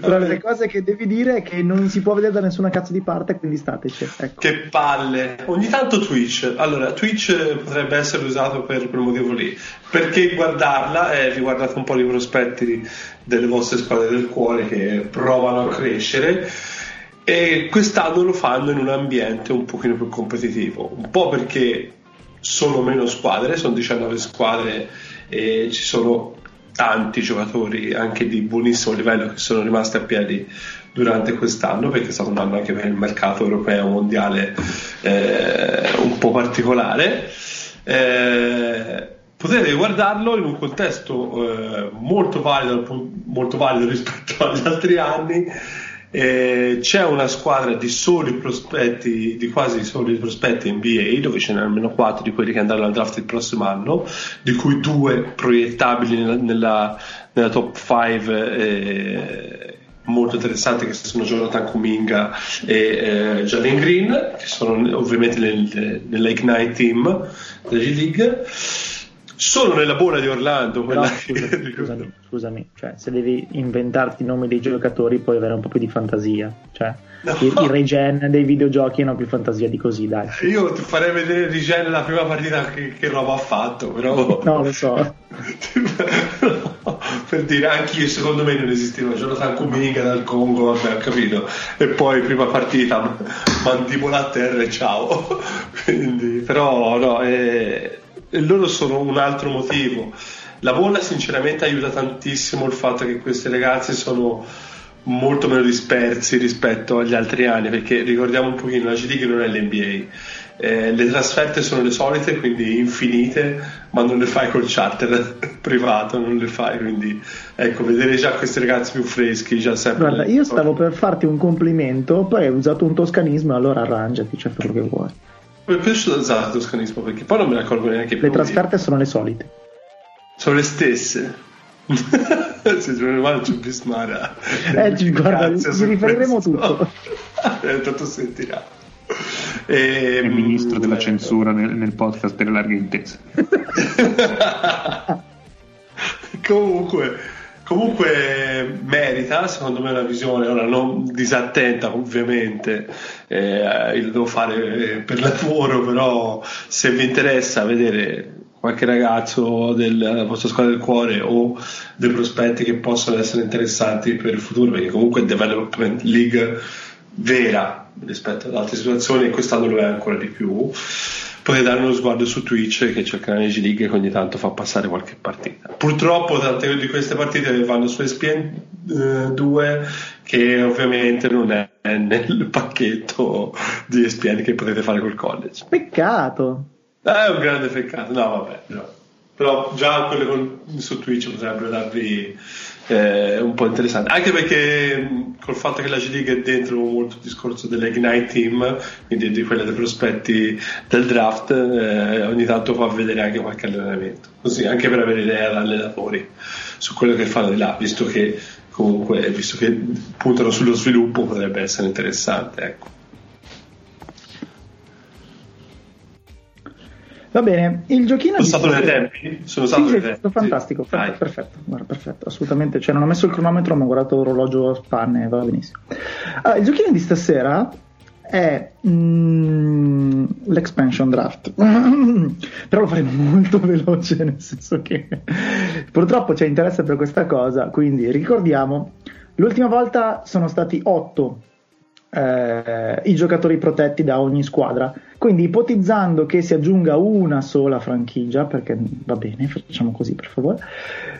Tra le cose che devi dire è che non si può vedere da nessuna cazzo di parte, quindi stateci. Ecco. Che palle. Ogni tanto Twitch. Allora, Twitch potrebbe essere usato per quel motivo lì. Perché guardarla e riguardate un po' i prospetti delle vostre squadre del cuore che provano a crescere e quest'anno lo fanno in un ambiente un pochino più competitivo, un po' perché sono meno squadre, sono 19 squadre e ci sono tanti giocatori anche di buonissimo livello che sono rimasti a piedi durante quest'anno perché è stato un anno anche per il mercato europeo mondiale eh, un po' particolare. Eh, potete guardarlo in un contesto eh, molto, valido, molto valido rispetto [LAUGHS] agli altri anni. Eh, c'è una squadra di soli prospetti, di quasi soli prospetti NBA, dove ce n'è almeno 4 di quelli che andranno al draft il prossimo anno, di cui due proiettabili nella, nella, nella top 5 eh, molto interessanti che sono Jonathan Kuminga e eh, Jalen Green, che sono ovviamente nel, nell'Ignite team della G-League solo nella bolla di Orlando. Però, scusami, scusami, scusami, cioè, se devi inventarti i nomi dei giocatori puoi avere un po' più di fantasia. Cioè, no. il, il regen dei videogiochi hanno più fantasia di così, dai. Io ti farei vedere il regen la prima partita che, che roba ha fatto, però... No, lo so. [LAUGHS] per dire, anche io secondo me non esisteva Jonathan Kuminga dal Congo, vabbè, ho capito. E poi prima partita, [LAUGHS] mandibola a terra e ciao. [LAUGHS] Quindi, però, no, è e loro sono un altro motivo. La bolla sinceramente aiuta tantissimo il fatto che questi ragazzi sono molto meno dispersi rispetto agli altri anni perché ricordiamo un pochino la GD che non è l'NBA eh, le trasferte sono le solite quindi infinite ma non le fai col charter [LAUGHS] privato non le fai quindi ecco vedere già questi ragazzi più freschi già sempre guarda io stavo per farti un complimento poi hai usato un toscanismo allora arrangiati cioè quello che vuoi usato il toscanismo perché poi non me ne accorgo neanche più. Le trasferte sono le solite. Sono le stesse. [LAUGHS] Se ci male c'è Bismara. Eh, ci, guarda, ci riferiremo tutto. [LAUGHS] eh, tanto sentirà. E, è ministro della eh, censura nel, nel podcast delle larghe intese. [LAUGHS] Comunque Comunque merita, secondo me, una visione, ora non disattenta ovviamente, eh, io lo devo fare per lavoro, però se vi interessa vedere qualche ragazzo della vostra squadra del cuore o dei prospetti che possono essere interessanti per il futuro, perché comunque è Development League vera rispetto ad altre situazioni e quest'anno lo è ancora di più potete dare uno sguardo su Twitch che c'è il canale G League che ogni tanto fa passare qualche partita. Purtroppo tante di queste partite vanno su ESPN eh, 2 che ovviamente non è nel pacchetto di ESPN che potete fare col college. Peccato. È un grande peccato, no vabbè, però, però già quelle con, su Twitch potrebbero darvi eh, un po' interessante. Anche perché col fatto che la G League è dentro molto il discorso dell'Ignite Team, quindi di quelle dei prospetti del draft, eh, ogni tanto fa vedere anche qualche allenamento. Così, anche per avere idea da allenatori su quello che fanno di là, visto che comunque, visto che puntano sullo sviluppo, potrebbe essere interessante. Ecco. Va bene, il giochino... Sono stato nei tempi? Sono stato sì, sì, tempi. fantastico, perfetto, perfetto, guarda, perfetto, assolutamente. Cioè, non ho messo il cronometro, ma ho guardato l'orologio a spanne, va benissimo. Allora, il giochino di stasera è mm, l'expansion draft, [LAUGHS] però lo faremo [LAUGHS] molto veloce, nel senso che purtroppo c'è interesse per questa cosa, quindi ricordiamo, l'ultima volta sono stati 8 eh, i giocatori protetti da ogni squadra. Quindi ipotizzando che si aggiunga una sola franchigia, perché va bene, facciamo così per favore,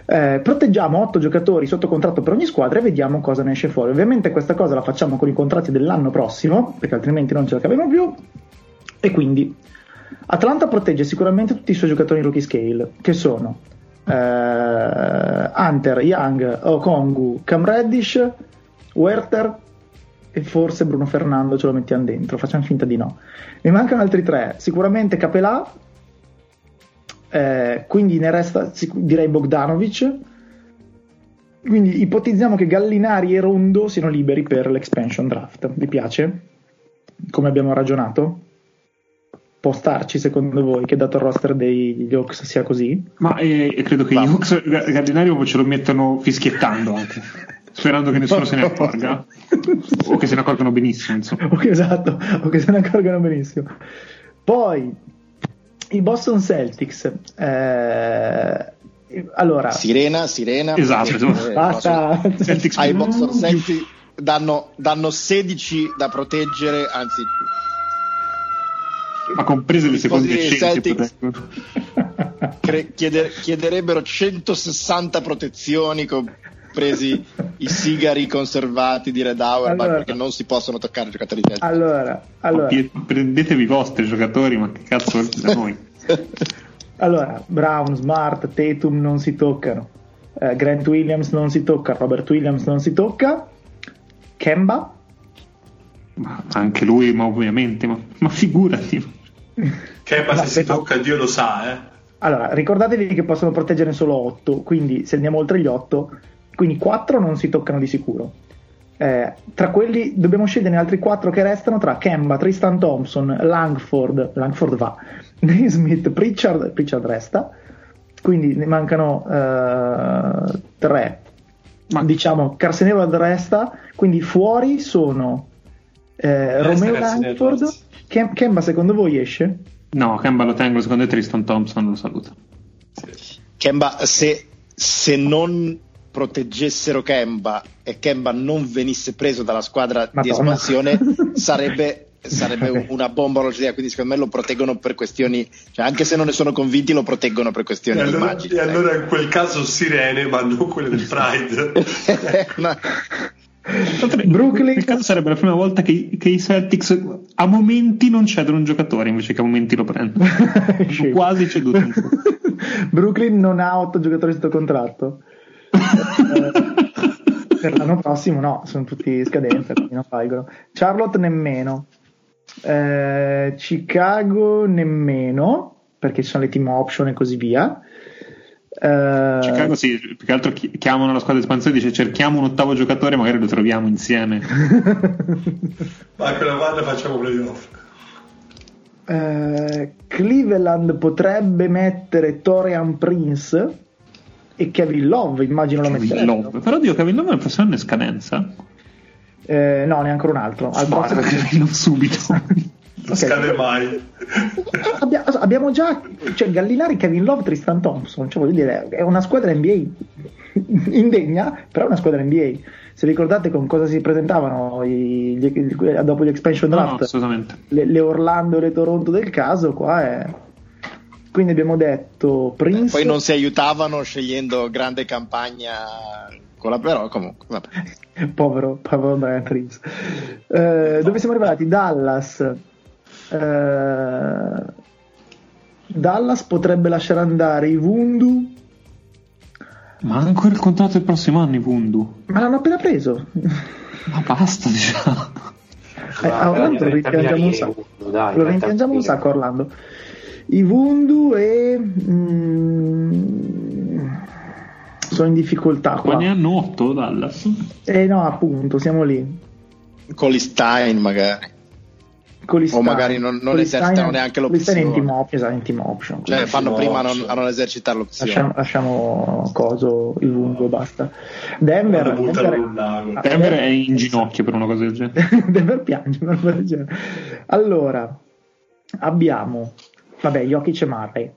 eh, proteggiamo 8 giocatori sotto contratto per ogni squadra e vediamo cosa ne esce fuori. Ovviamente questa cosa la facciamo con i contratti dell'anno prossimo, perché altrimenti non ce la caviamo più. E quindi Atlanta protegge sicuramente tutti i suoi giocatori in rookie scale, che sono eh, Hunter, Young, Okongu, Cam Reddish, Werther, e forse Bruno Fernando ce lo mettiamo dentro, facciamo finta di no. Mi mancano altri tre, sicuramente Capelà, Eh, quindi ne resta direi Bogdanovic. Quindi ipotizziamo che Gallinari e Rondo siano liberi per l'expansion draft. Vi piace? Come abbiamo ragionato? Può starci secondo voi che dato il roster degli Hawks sia così? Ma eh, credo che Va. gli Hawks Gallinari ce lo mettano fischiettando anche [LAUGHS] sperando che nessuno se ne [LAUGHS] accorga. O che se ne accorgano benissimo insomma. o che, esatto. O che se ne accorgano benissimo. Poi i Boston Celtics eh, allora Sirena Sirena. Esatto. Eh, basta. Celtics. Ai Boston Celtics danno, danno 16 da proteggere anzi ma comprese le seconde Celtics chieder, chiederebbero 160 protezioni con presi i sigari conservati di Red Auerbach allora, perché non si possono toccare i giocatori di allora, allora. prendetevi i vostri giocatori ma che cazzo da noi? [LAUGHS] Allora Brown, Smart, Tatum non si toccano. Uh, Grant Williams non si tocca Robert Williams non si tocca. Kemba? Ma anche lui ma ovviamente ma, ma figurati. Kemba [LAUGHS] se si tocca Dio lo sa eh. Allora, ricordatevi che possono proteggere solo 8, quindi se andiamo oltre gli 8 quindi 4 non si toccano di sicuro. Eh, tra quelli dobbiamo scegliere altri 4 che restano tra Kemba, Tristan Thompson, Langford, Langford va, [LAUGHS] Naismith, Pritchard, Pritchard resta, quindi ne mancano 3. Eh, Ma... Diciamo Carsenevald resta, quindi fuori sono eh, Romeo Langford. Kem- Kemba secondo voi esce? No, Kemba lo tengo, secondo me Tristan Thompson lo saluta. Kemba se, se non proteggessero Kemba e Kemba non venisse preso dalla squadra Madonna. di espansione [LAUGHS] sarebbe, sarebbe una bomba orologeria quindi secondo me lo proteggono per questioni cioè anche se non ne sono convinti lo proteggono per questioni e allora, immagini e allora in quel caso sirene ma non quelle del Pride. [LAUGHS] No. Brooklyn nel caso sarebbe la prima volta che, che, i Celtics a momenti non cedono un giocatore invece che a momenti lo prendono. [LAUGHS] Quasi ceduto Brooklyn non ha otto giocatori sotto contratto? eh, per l'anno prossimo no, sono tutti scadenze, quindi non valgono. Charlotte nemmeno. Eh, Chicago nemmeno, perché ci sono le team option e così via. Uh, Chicago sì, più che altro chiamano la squadra di espansione e dice cerchiamo un ottavo giocatore, magari lo troviamo insieme. Ma quella volta facciamo playoff. Uh, Cleveland potrebbe mettere Torian Prince e Kevin Love, immagino Kevin lo metteranno. Love. Però dico Kevin Love è il prossimo anno è scadenza. Eh, no, neanche un altro. Al prossimo... Kevin Love subito. [LAUGHS] Non okay. scade mai. Abbia, abbiamo già cioè, Gallinari, Kevin Love, Tristan Thompson. Cioè, voglio dire, è una squadra NBA [LAUGHS] indegna, però è una squadra NBA. Se ricordate con cosa si presentavano i, gli, dopo gli expansion draft, no, no, assolutamente. Le, le Orlando e le Toronto del caso, qua è quindi abbiamo detto Prince. Poi non si aiutavano scegliendo grande campagna con la però comunque vabbè. [LAUGHS] povero, povero Brian Prince. Eh, dove siamo arrivati? Dallas. Eh, Dallas potrebbe lasciare andare i Vundu. Ma ha ancora il contratto del prossimo anno i Vundu. Ma l'hanno appena preso. Ma basta, [LAUGHS] diciamo. Eh, a Orlando lo rimpiangiamo un sacco. Lo rimpiangiamo un sacco Orlando i Vundu e mm, sono in difficoltà qua. Ma ne hanno 8 Dallas? Eh no, appunto, siamo lì. Con gli Stein magari. O magari non, non esercitano neanche l'opzione. In team, op- esatto, in team option. Cioè fanno prima a non, a non, esercitare l'opzione. Lasciamo, lasciamo coso il lungo e basta. Denver, Denver, Denver, è in ginocchio per una cosa del genere. [LAUGHS] Denver piange per una cosa del genere. Allora, abbiamo Vabbè, Jokic e Murray.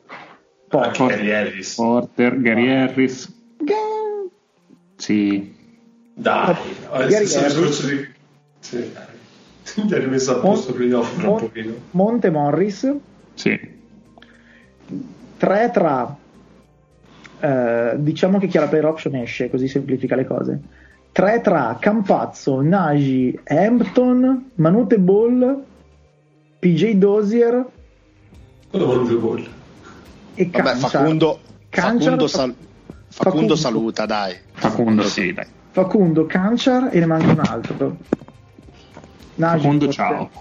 Porter, Gary Harris. Porter, Gary Harris. G- sì. Dai, adesso il discorso di... Sì. [LAUGHS] Ti hai rimesso a posto Mon- playoff un pochino. Monte Morris. Sì. 3 tra... Eh, diciamo che chi ha la player option esce, così semplifica le cose. 3 tra Campazzo, Nagy, Hampton, Manute Ball, PJ Dozier E Vabbè, Facundo, Facundo, sal- Facundo, saluta, dai. Facundo, sì, dai. Facundo, Canciar e ne manca un altro. Nagy, Facundo, ciao.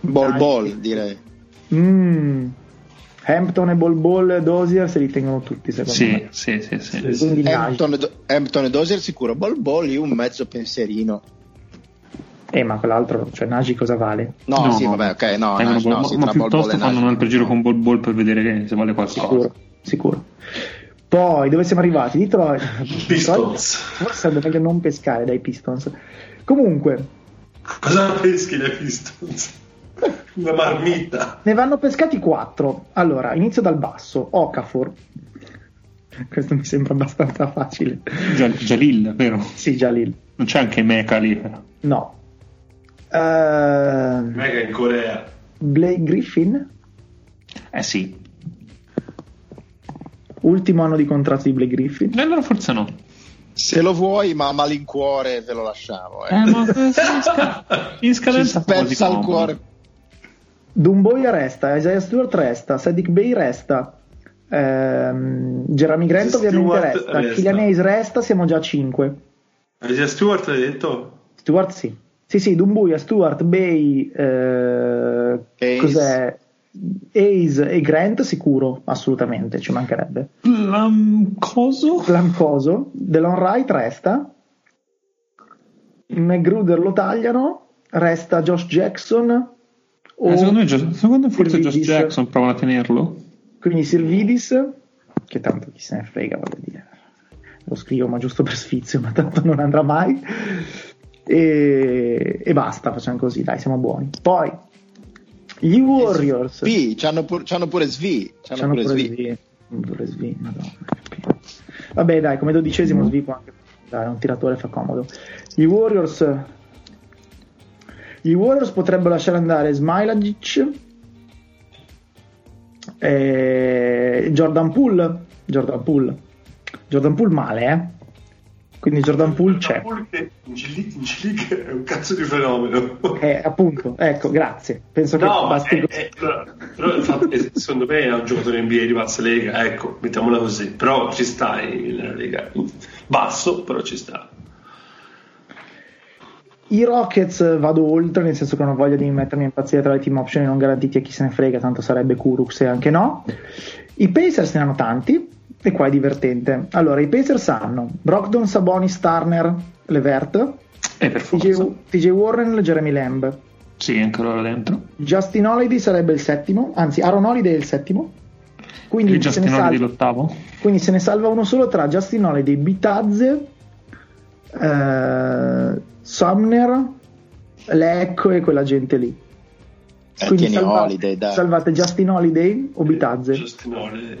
Ball Ball, direi. Mm. Hampton e Ball Ball Dozier se li tengono tutti secondo Sì, me. sì, sì, sì. Hampton, e Do- Hampton e Dozier sicuro, Bol Bol io un mezzo pensierino. Eh, ma quell'altro, cioè Nagy cosa vale? No, sì, vabbè, ok, no, Tengono no, Bol- no, sì, ma Bol Bol piuttosto fanno Nagy. un altro giro con Ball Ball per vedere se vale qualcosa. Sicuro, sicuro. Poi, dove siamo arrivati? Detroit. [LAUGHS] Pistons. Forse sarebbe meglio non pescare dai Pistons. Comunque, Cosa peschi le Pistons? Una marmita. ne vanno pescati 4. Allora, inizio dal basso. Okafor. Questo mi sembra abbastanza facile. Jalil, vero? Sì, lì. Non c'è anche Mecha lì. No. Eh, Mega in Corea. Blake Griffin. Eh sì. Ultimo anno di contratto di Blake Griffin. E allora forse no. Se lo vuoi, ma a malincuore ve lo lasciamo. Eh. Eh, ma in, sca- [LAUGHS] in scadenza il comodo. cuore. Dumboia resta, Isaiah Stewart resta, Sadiq Bey resta, ehm, Jeremy Grant Stewart ovviamente resta, resta. Killian Hayes resta, siamo già a 5. Isaiah Stewart hai detto? Stewart sì. Sì, sì, Dumbuya, Stewart, Bay, eh, Hayes. cos'è? Hayes e Grant sicuro, assolutamente, ci mancherebbe. Lam- coso? Lamcoso, Delon Wright resta, McGruder lo tagliano, resta Josh Jackson, o Eh, secondo, me, secondo me forse Josh. Jackson provano a tenerlo. quindi Sirvidis, che tanto chi se ne frega, voglio dire. Lo scrivo ma giusto per sfizio, ma tanto non andrà mai. E, e basta, facciamo così, dai, siamo buoni. Poi gli Warriors. Svi, c'hanno, pur- c'hanno pure Svi. C'hanno, C'hanno pure pure Svi. Svi. Pure Svi, madonna. Vabbè, dai, come dodicesimo Svi può anche dai, un tiratore fa comodo. Gli Warriors gli Warriors potrebbero lasciare andare Smilagic e Jordan Poole Jordan Poole Jordan Poole male, eh? Quindi Jordan Poole c'è. Poole che in G-League, è un cazzo di fenomeno. Eh, appunto, ecco, grazie. Penso che No, ma basti è- così. è- però- però è- secondo me è un giocatore NBA di bassa lega, ecco, mettiamola così. Però ci sta in- nella lega basso, però ci sta. I Rockets vado oltre, nel senso che non ho voglia di mettermi a impazzire tra le team option non garantiti a chi se ne frega, tanto sarebbe Kurux e anche no. I Pacers ne hanno tanti, e qua è divertente. Allora, i Pacers hanno Brogdon, Sabonis, Turner, Levert, E per TJ, forza. TJ Warren, Jeremy Lamb. Sì, anche loro dentro. Justin Holiday sarebbe il settimo, anzi Aaron Holiday è il settimo. Quindi E se, ne Justin Holiday salva, l'ottavo. quindi se ne salva uno solo tra Justin Holiday, Bitazze, eh, Sumner, Lecco e quella gente lì. Eh, tieni Holiday, dai. salvate Justin Holiday o Bitazze? Justin Holiday.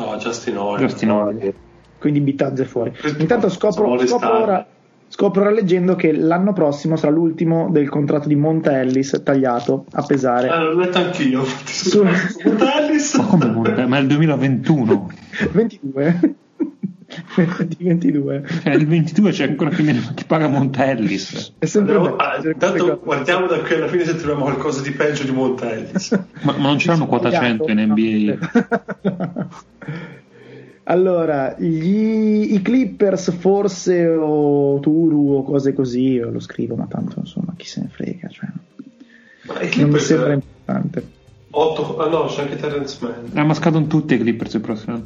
No, Justin Holiday. Justin Holiday. Quindi Bitazze fuori. Intanto scopro, scopro ora, scopro ora leggendo che l'anno prossimo sarà l'ultimo del contratto di Monta Ellis tagliato a pesare. Ah, l'ho letto anch'io. Su- Montellis. Ma come Monte? Ma è il 2021. 22. [LAUGHS] di 22. Cioè, il 22 c'è ancora chi, meno- chi paga Montellis. È sempre Andiamo- bello. ah, Cioè, guardiamo da qui alla fine se troviamo qualcosa di peggio di Montellis. [LAUGHS] Ma, ma non c'erano quota 100 in NBA. [LAUGHS] allora, gli, i Clippers forse o Turu o cose così, io lo scrivo, ma tanto insomma chi se ne frega, cioè, Ma i non mi sembra eh, importante. otto- ah no, c'è anche Terrence Mann. Eh, ma scadono tutti i Clippers il prossimo anno.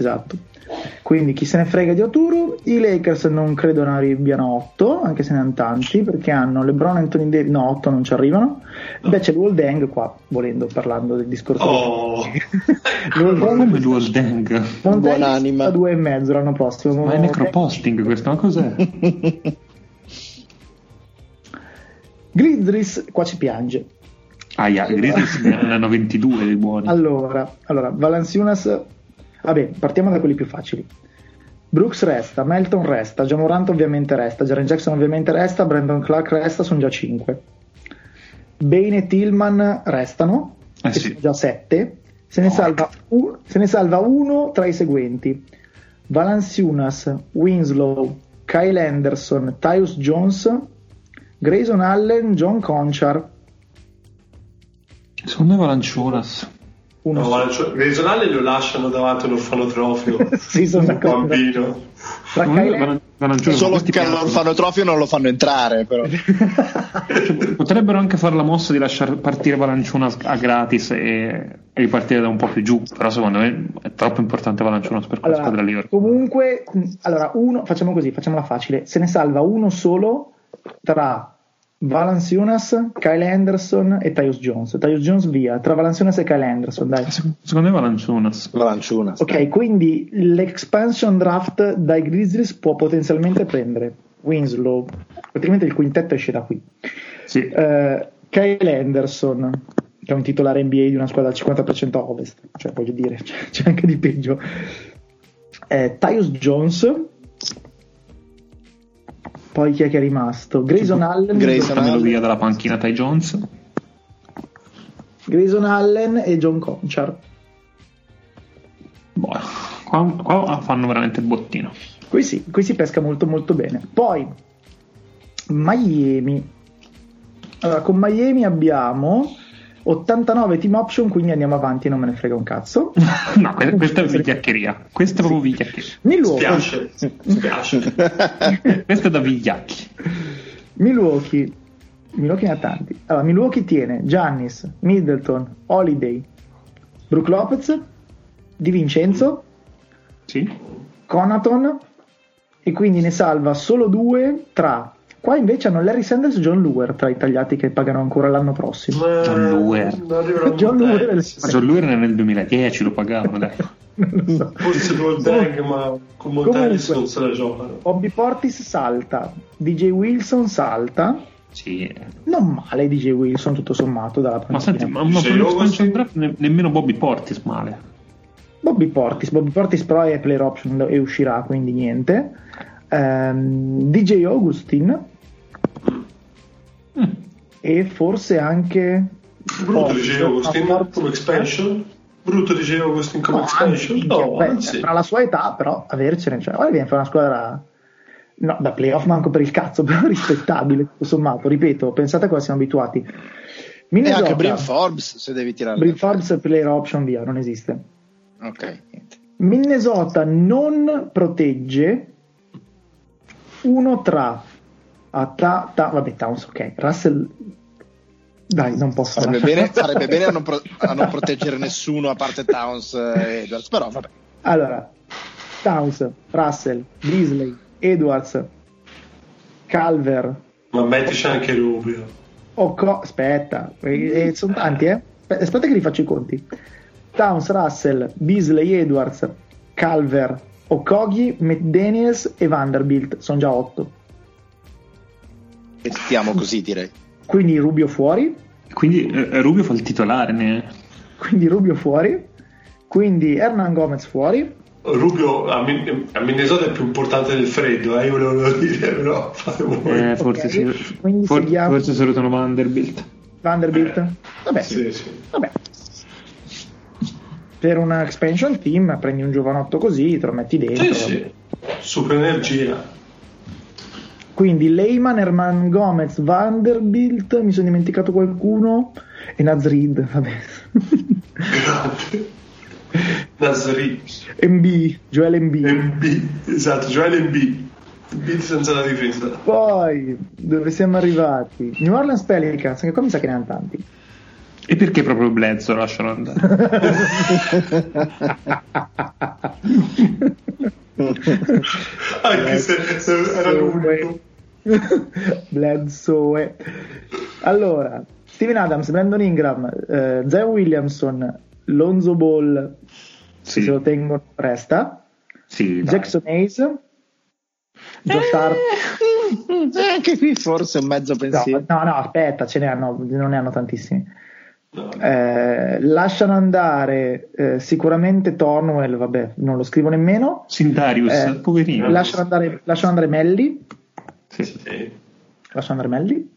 Esatto. Quindi chi se ne frega di Oturu, i Lakers non credo ne abbiano 8, anche se ne hanno tanti, perché hanno LeBron e Anthony Davis, no 8 non ci arrivano. Beh c'è l'Oldeng qua, volendo, parlando del discorso. Oh, [LAUGHS] Come Dual Dang? Buonanima. a due e mezzo l'anno prossimo. Ma è necroposting questo, ma cos'è? [LAUGHS] Grizzlies, qua ci piange. Aia, Grizzlies ne hanno 22 dei buoni. Allora, allora Valanciunas, vabbè, partiamo da quelli più facili. Brooks resta, Melton resta, Jamorant ovviamente resta, Jaren Jackson ovviamente resta, Brandon Clark resta, sono già 5. Bane e Tillman restano, Eh sì. sono già 7. Se un- se ne salva uno tra i seguenti. Valanciunas, Winslow, Kyle Anderson, Tyus Jones, Grayson Allen, John Conchar. Secondo me Valanciunas. Uno No, cioè, Grayson Allen lo lasciano davanti a un orfanotrofio. [LAUGHS] Sì, sono un d'accordo. bambino. Kyle Valan- Valanciunas, Solo che all'orfanotrofio non lo fanno entrare, però. [LAUGHS] Potrebbero anche fare la mossa di lasciare partire Valanciunas a gratis e, e ripartire da un po' più giù, però secondo me è troppo importante Valanciunas per quella squadra lì. Allora, comunque, mh, allora, uno, facciamo così, facciamola facile. Se ne salva uno solo tra Valanciunas, Kyle Anderson e Tyus Jones. Tyus Jones via, tra Valanciunas e Kyle Anderson, dai. Secondo me Valanciunas. Valanciunas. Ok, quindi l'expansion draft dai Grizzlies può potenzialmente prendere Winslow, praticamente il quintetto esce da qui. Sì. Eh, Kyle Anderson, che è un titolare NBA di una squadra al 50% a ovest, cioè voglio dire, c'è, [LAUGHS] c'è anche di peggio. Eh, Tyus Jones, poi chi è che è rimasto? Grayson Allen, Grayson Portamelo Allen. via dalla panchina Ty Jones. Grayson Allen e John Conchar. Boh, qua, qua fanno veramente il bottino. Qui sì, qui si pesca molto molto bene. Poi Miami. Allora, con Miami abbiamo 89 team option, quindi andiamo avanti e non me ne frega un cazzo. [LAUGHS] No, que- questa è vigliaccheria. Questa è proprio vigliaccheria. Milwaukee, Spiace, spiace. [LAUGHS] Questa è da vigliacchi. Milwaukee, Milwaukee ne ha tanti. Allora, Milwaukee tiene Giannis, Middleton, Holiday, Brook Lopez, Di Vincenzo, Sì. Conaton e quindi ne salva solo due tra. Qua invece hanno Larry Sanders e John Luer tra i tagliati che pagano ancora l'anno prossimo. Ma John Luer. [LAUGHS] John. Luer è il Ma John Luer era nel 2010, lo pagavano, dai. [LAUGHS] so. Forse Gold Bang, ma con Montanis Comunque. non se la giocano. Bobby Portis salta, DJ Wilson salta. Sì. Non male DJ Wilson tutto sommato dalla Ma senti, ma, ma per io l'expansion draft ne- nemmeno Bobby Portis male. Bobby Portis, Bobby Portis però è player option e uscirà, quindi niente. Ehm, DJ Augustin Mm. e forse anche Brutto Agustin No, Portis- come expansion. Brutto dicevo Agustin come No, expansion. anzi, No, beh, anzi. Tra la sua età, però, avercene, cioè, ora viene a fare una squadra. No, da playoff manco per il cazzo, [LAUGHS] però rispettabile, tutto sommato. Ripeto, pensate a cosa siamo abituati. E Minnesota, anche Brin Forbes, se devi tirare. Brin Forbes player option via, non esiste. Ok. Minnesota non protegge uno tra a ta, ta- vabbè Towns ok. Russell dai non posso. Lasciare- bene, [LAUGHS] farebbe bene a, non pro- a non proteggere nessuno a parte Towns e Edwards, però vabbè. allora Towns Russell Beasley Edwards Calver Ma mettici anche Rubio. Occo- aspetta eh, eh, sono tanti eh. Aspe- aspetta che rifaccio i conti. Towns Russell Beasley Edwards Calver Okogi McDaniels e Vanderbilt sono già otto E stiamo così, direi. quindi Rubio fuori Quindi eh, Rubio fa il titolare, ne... quindi Rubio fuori, quindi Hernan Gomez fuori, Rubio a, Min- a Minnesota è più importante del freddo, eh, io volevo [LAUGHS] dire, però fate voi. eh, forse, Ok, sì. For- seguiamo. forse salutano Vanderbilt. Vanderbilt, vabbè, Sì, sì. vabbè. Per una expansion team prendi un giovanotto così, te lo metti dentro. Sì, sì. Super energia. Quindi Lehman, Herman Gomez, Vanderbilt, mi sono dimenticato qualcuno, e Nazrid, vabbè. Grande. Nasri. MB, Joel MB. MB. Esatto, Joel MB. MB senza la difesa. Poi, dove siamo arrivati? New Orleans Pelicans, che qua mi sa che ne hanno tanti. E perché proprio Bledsoe lo lasciano andare? Anche se se era l'unico. Bledsoe. Allora, Steven Adams, Brandon Ingram, eh, Zion Williamson, Lonzo Ball, Sì, se lo tengono, resta. sì. Jackson Hayes, Josh Hart. Eh, anche qui forse un mezzo No, pensiero. no, no, aspetta, ce ne hanno, non ne hanno tantissimi. Eh, lasciano andare eh, sicuramente Tornwell, vabbè, non lo scrivo nemmeno. Sindarius, Eh, poverino. Lasciano andare, lasciano andare Melli, Sì. Sì. lasciano andare Melli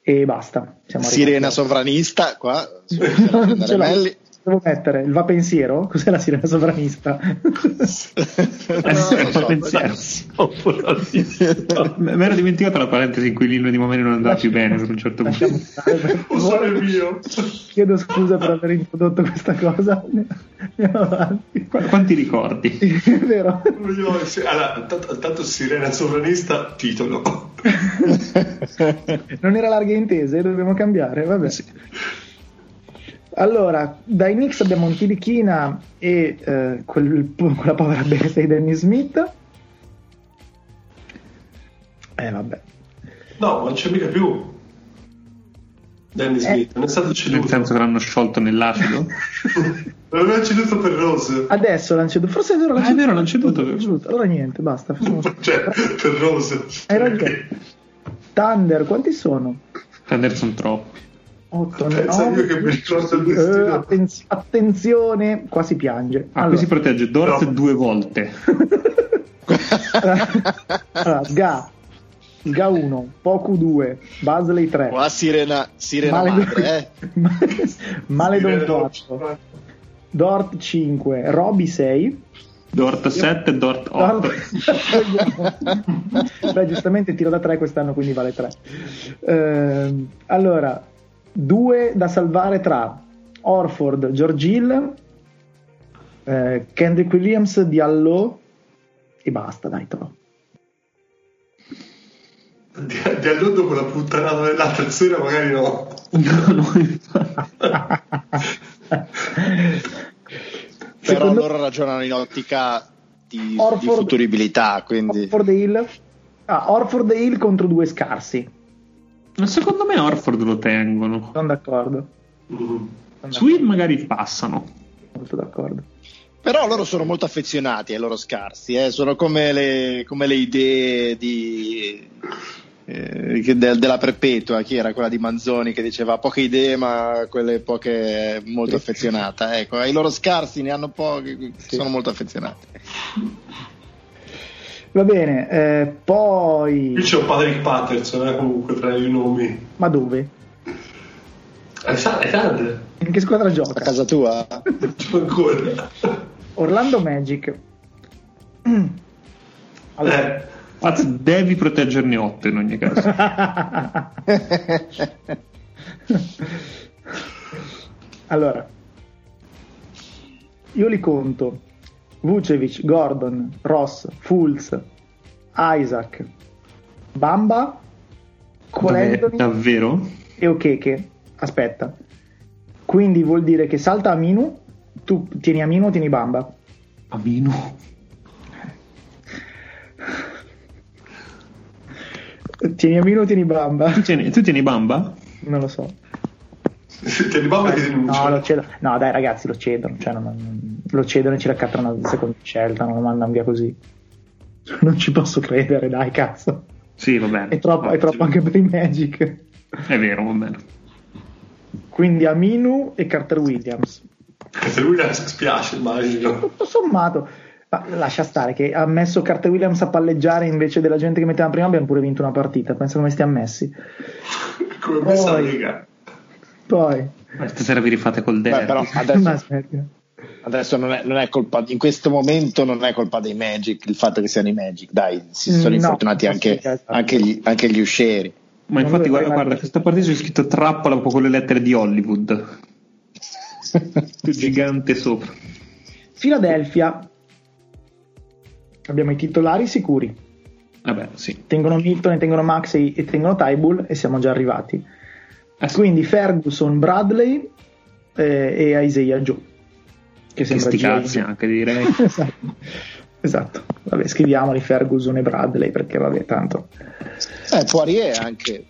e basta. Siamo Sirena sovranista qua. [LAUGHS] Non ce l'ho. Melli. Devo mettere? Il va pensiero? [LAUGHS] Cos'è la sirena sovranista? [LAUGHS] Eh, sì, non lo so, pensiero. Mi ero dimenticato la parentesi in cui l'inno di Momeni non andava più bene per un certo punto. Lasciamo stare, per O sono favore. [LAUGHS] il mio. Chiedo scusa per aver introdotto questa cosa. Andiamo avanti. Qu- Quanti ricordi? È vero. Sì, Allora, tanto, tanto Sirena Sovranista, titolo. Non era larga intese, dobbiamo cambiare, vabbè. Allora, dai Knicks abbiamo un Tilichina e eh, quel- [LAUGHS] quella povera bestia di Danny Smith. Eh vabbè. No, non c'è mica più. Danny Smith, non è stato Nel ceduto. senso che l'hanno sciolto nell'acido? [LAUGHS] Non è ceduto per Rose. Adesso l'hanno ceduto, forse è vero l'hanno Ah, è vero, l'hanno ceduto. Allora niente, basta. [LAUGHS] facciamo- Cioè, per Rose. Hai ragione. Thunder, quanti sono? Anderson troppi. 8, Pensa io che mi ricordo il destino. attenzione, qua si piange. Ah, Allora, qui si protegge Dort No. due volte. [LAUGHS] allora, Sga, Sga 1, Poku 2, Basley 3, Qua sirena, sirena madre, eh. [LAUGHS] Maledon 4, Dort 5, Roby 6. Dort 7, Dort 8. [LAUGHS] Beh, giustamente tiro da 3 quest'anno, quindi vale 3. Ehm, allora, due da salvare tra Orford, George Hill, eh, Kendrick Williams, Diallo e basta, dai, Toro. Di, di allora dopo la puttanata dell'altra sera magari no. No, [LAUGHS] no. Però Secondo- loro ragionano in ottica di, Orford- di futuribilità, quindi Orford e Hill. Ah, Orford e Hill contro due scarsi. Ma secondo me Orford lo tengono. Sono d'accordo. Mm. Sono Hill magari passano. Molto d'accordo. Però loro sono molto affezionati ai loro scarsi, eh, sono come le, come le idee di, eh, del- della perpetua, chi era quella di Manzoni che diceva poche idee ma quelle poche molto affezionata. Ecco, ai loro scarsi ne hanno pochi, sono molto affezionati. Va bene, eh, poi... Qui c'è un Patrick Patterson eh, comunque tra i nomi. Ma dove? È grande. In che squadra A gioca? casa tua? [LAUGHS] Ancora. Orlando Magic. [CLEARS THROAT] Allora, Eh, Anzi, devi proteggerne 8 in ogni caso. [LAUGHS] allora, io li conto. Vucevic, Gordon, Ross, Fulz, Isaac, Bamba, Cole Vabbè, Anthony davvero? e Okeke. Aspetta. Quindi vuol dire che salta Aminu, tu tieni Aminu o tieni Bamba? Amino. Tieni Aminu o tieni Bamba? Tu tieni, tu tieni Bamba? Non lo so. Ti [LAUGHS] ribamba che denuncia. No, lo cedo- no, dai ragazzi, lo cedono. Cioè, non- non- lo cedono e ci raccattano una seconda scelta, non lo mandano via così. Non ci posso credere, dai, cazzo. Sì, va bene. È troppo, è troppo anche per i Magic. È vero, va bene. Quindi Aminu e Carter Williams. Lui la spiace, immagino. Tutto sommato, ma lascia stare che ha messo Carter Williams a palleggiare invece della gente che metteva prima. Abbiamo pure vinto una partita. Pensa come stiamo messi. [LAUGHS] Come messa Poi- lega. Poi, Ma Stasera vi rifate col Beh, derby. però [LAUGHS] ma adesso, adesso non, è, non è colpa, in questo momento non è colpa dei Magic il fatto che siano i Magic, dai, si sono No, infortunati anche, esatto. anche gli, anche gli uscieri. Ma Non infatti, guarda, guarda, questa partita c'è scritto trappola con quelle lettere di Hollywood. Più [LAUGHS] gigante sopra. Philadelphia. Abbiamo i titolari sicuri. Vabbè, sì. Tengono Milton e tengono Max e, e tengono Tybull e siamo già arrivati. Sì. Quindi Ferguson, Bradley eh, e Isaiah Joe. Che Che sembra sti G.I. cazzi Joe. anche direi. [LAUGHS] esatto. esatto. Vabbè, scriviamoli Ferguson e Bradley perché vabbè, tanto. Eh, Poirier anche.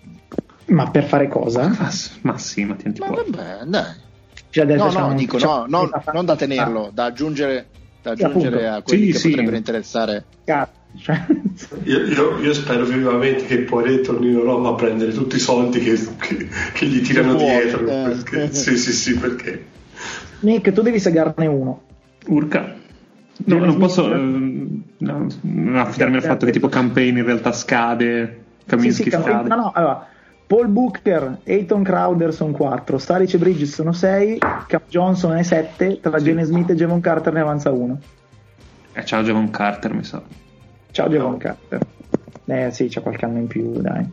Ma per fare cosa? Ma, ma sì, ma Ma fuori. vabbè, dai. Philadelphia No, no, un- dico, no, no, una- non da tenerlo, da aggiungere, da Sì, aggiungere appunto. a quelli Sì, che sì. potrebbero interessare. Cazzo, cioè, Io, io- io spero vivamente che Poirier torni in Roma a prendere tutti i soldi che, che- che gli tirano dietro. eh. perché- sì, sì, sì, perché. Nick, tu devi segarne uno. Urca. No, non posso ehm, no, affidarmi al fatto che tipo campaign in realtà scade, Sì, Kaminsky sì, Cam- scade. no, no, allora, Paul Booker, Ayton Crowder sono 4, Staric e Bridges sono 6, Cap Johnson è 7, tra Gene Smith e Javon Carter ne avanza uno. Eh, ciao Javon Carter, mi sa. Ciao Javon Carter. Eh sì, c'è qualche anno in più, dai.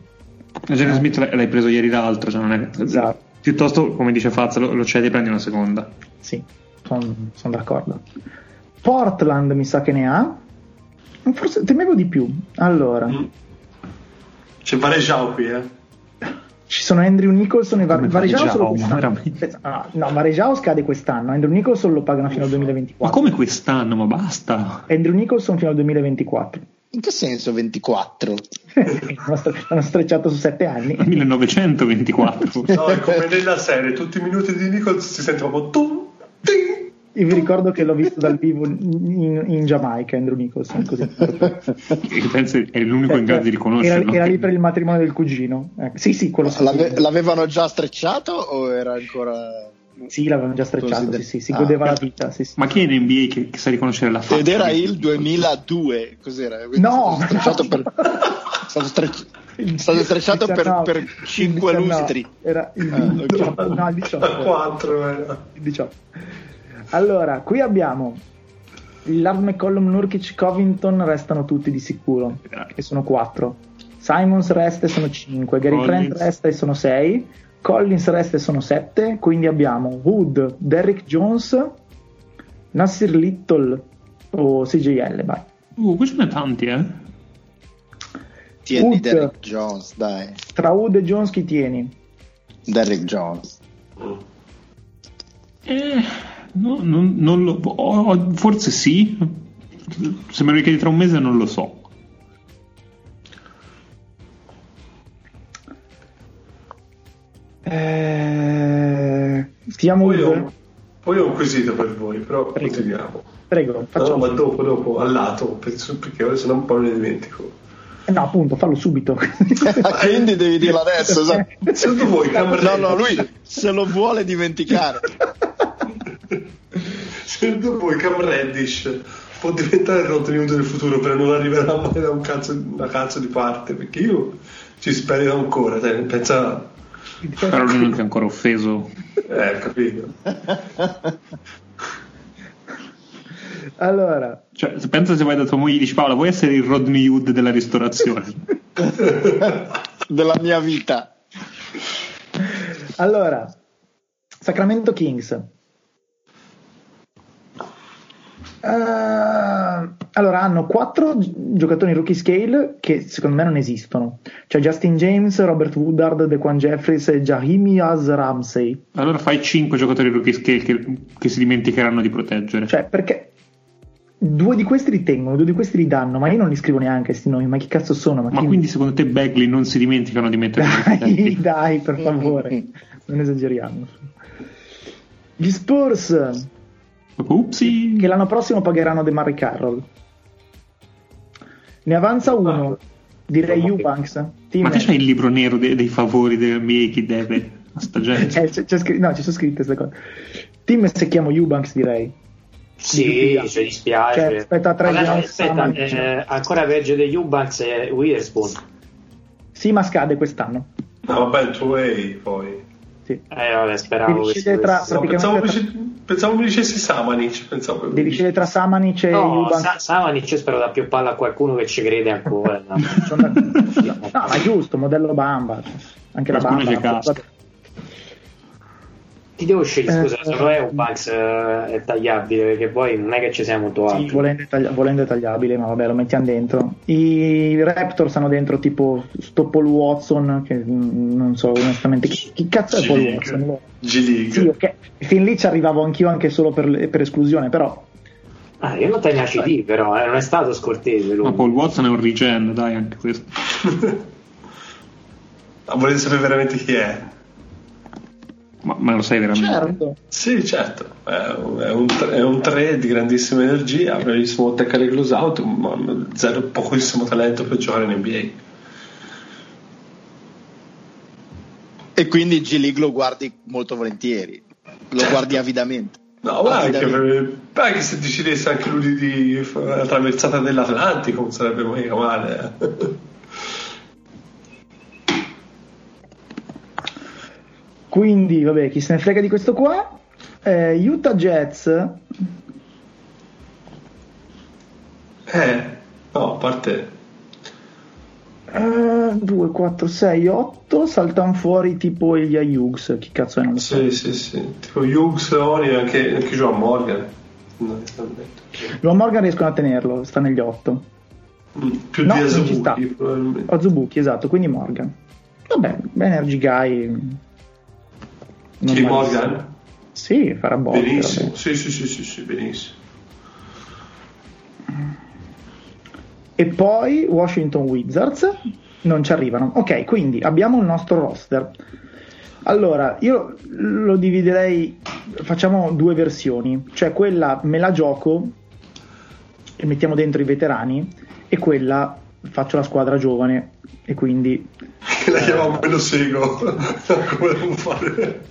Gene Smith l'hai- preso ieri l'altro, cioè non è... Esatto. Piuttosto, come dice Fazza, lo, lo cedi e prendi una seconda. Sì, sono d'accordo. Portland mi sa che ne ha. Forse temevo di più. Allora, Mm. C'è Varejao qui, eh. Ci sono Andrew Nicholson e Var- Varejao solo quest'anno. veramente? Aspetta, no, Varejao scade quest'anno. Andrew Nicholson lo pagano fino al Ma 2024. come quest'anno? Ma basta! Andrew Nicholson fino al 2024. In che senso 24? [LAUGHS] L'hanno stre- l'hanno strecciato su sette anni. 1924. No, è come nella serie, tutti i minuti di Nichols si sente proprio tum, ting. Io vi ricordo che l'ho visto dal vivo in, in Giamaica, Andrew Nicholson. Così. Penso è l'unico in grado di era, riconoscerlo. era lì per il matrimonio del cugino. Eh, sì, sì, quello sì. L'ave- l'avevano già strecciato o era ancora... Sì, l'avevano già strecciato, sì, sì, si Ah. godeva la vita. Sì, sì. Ma chi è in NBA che, che sa riconoscere la faccia? Ed era il 2002, cos'era? Quindi No! è stato strecciato per... è stato strecci- è stato strecciato per, 19, per il 5 19, lustri. Era il Ah, 18, ok. no, il 18. 4 era. il 18. Allora, qui abbiamo il Love McCollum, Nurkic, Covington, restano tutti di sicuro, che sono 4. Simons resta e sono 5, Gary Collins. Trent resta e sono 6, Collins resta e sono 7, quindi abbiamo Wood, Derrick Jones, Nasir Little o CJL, vai. Uh, qui ce ne tanti, eh? Tieni Wood. Derrick Jones, dai. Tra Wood e Jones chi tieni? Derrick Jones. Eh, no, non, non lo... ho- forse sì. Se me lo richiedi tra un mese non lo so. Eh, stiamo Poi ho, poi ho un quesito per voi, però Prego. continuiamo. Prego, No, facciamo. ma dopo, dopo, al lato, penso- perché ora se no un po' me ne dimentico. Eh, no, appunto, fallo subito. [LAUGHS] [LAUGHS] Quindi devi dirlo adesso. sa- Secondo voi Cam No, Reddish, no, lui se lo vuole dimenticare. [LAUGHS] secondo voi Cam Reddish può diventare il Rodney Hood del futuro, però non arriverà mai da un cazzo, una cazzo di parte, perché io ci spero ancora, dai, pensa... Però lui non ti ha ancora offeso. Eh, capito. [LAUGHS] allora, Cioè, se pensa se vai da tua moglie e dici Paola, vuoi essere il Rodney Hood della ristorazione? [LAUGHS] Della mia vita. allora, Sacramento Kings. Eh, allora, hanno quattro gi- giocatori rookie scale che secondo me non esistono. Cioè Justin James, Robert Woodard, Dequan Jeffries e Jahimias Ramsey. Allora fai 5 giocatori rookie scale che, che si dimenticheranno di proteggere. Cioè, perché due di questi li tengono, due di questi li danno, ma io non li scrivo neanche questi nomi, ma chi cazzo sono? Ma chi- quindi secondo te Bagley non si dimenticano di mettere Dai, dai, per favore, non esageriamo. Gli Spurs, Upsi! che l'anno prossimo pagheranno De Murray Carroll. Ne avanza uno, direi Eubanks. Team Ma te c'hai il libro nero de- dei favori dell'NBA chi deve a sta gente? Eh, c'è- c'è scr- no, ci sono scritte queste cose. Team se chiamo Eubanks, direi. Sì, ci dispiace. Cioè, aspetta, tre Jones, aspetta, eh, ancora peggio degli Ubanks è Witherspoon. Sì, ma scade quest'anno. No, vabbè, il tuo way poi. Sì. Eh, vabbè, speravo che tra- No, pensavo, Praticamente- mi, pensavo mi dicessi Samanic. Pensavo che Devi scegliere tra Samanic e No, Eubanks. Sa- Samanic spero da più palla a qualcuno che ci crede ancora. no. [LAUGHS] No, ma è giusto, modello Bamba. Anche la Qualcuno Bamba. Ti devo scegliere, scusa, Eh, solo Eubanks eh, è tagliabile perché poi non è che ci sia molto Sì, altro. volendo, è taglia- volendo è tagliabile, ma vabbè, lo mettiamo dentro. I Raptors hanno dentro tipo sto Paul Watson, che non so onestamente chi, chi cazzo è Paul G-League. Watson? G-League. Sì, ok. Fin lì ci arrivavo anch'io anche solo per, per esclusione, però Ah, io non te ne CD, però eh, non è stato scortese lui. Ma Paul Watson è un regen, dai, anche questo. [LAUGHS] Ma volete sapere veramente chi è? Ma, ma lo sai veramente? certo. Sì, certo, è un, è un, tre- è un 3 di grandissima energia, bravissimo tecnical close out, ma zero, pochissimo talento per giocare in NBA. E quindi G League lo guardi molto volentieri. Lo guardi avidamente. No, ma anche, anche se decidesse anche lui di, di fare la traversata dell'Atlantico, non sarebbe mica male. Quindi, vabbè, chi se ne frega di questo qua? Eh, Utah Jets. Eh, no, a parte 2, 4, 6, 8 saltano fuori tipo gli Hughes. Chi cazzo è? Non lo so. Sì, sì, sì. Tipo Hughes, Oni e anche, anche Joan Morgan. Joan Morgan riescono a tenerlo, sta negli 8. Mm, più No, di. Azubuki, probabilmente. Ozubuki, esatto, quindi Morgan. Vabbè, Energy Guy. Non malissimo. Morgan? Sì, farà botte. Benissimo. Sì, sì, sì, sì, sì, benissimo. E poi Washington Wizards non ci arrivano. Ok, quindi abbiamo il nostro roster. Allora, io lo dividerei, facciamo due versioni, cioè quella me la gioco e mettiamo dentro i veterani e quella faccio la squadra giovane e quindi la chiamiamo me lo seguo. [LAUGHS] Come devo fare?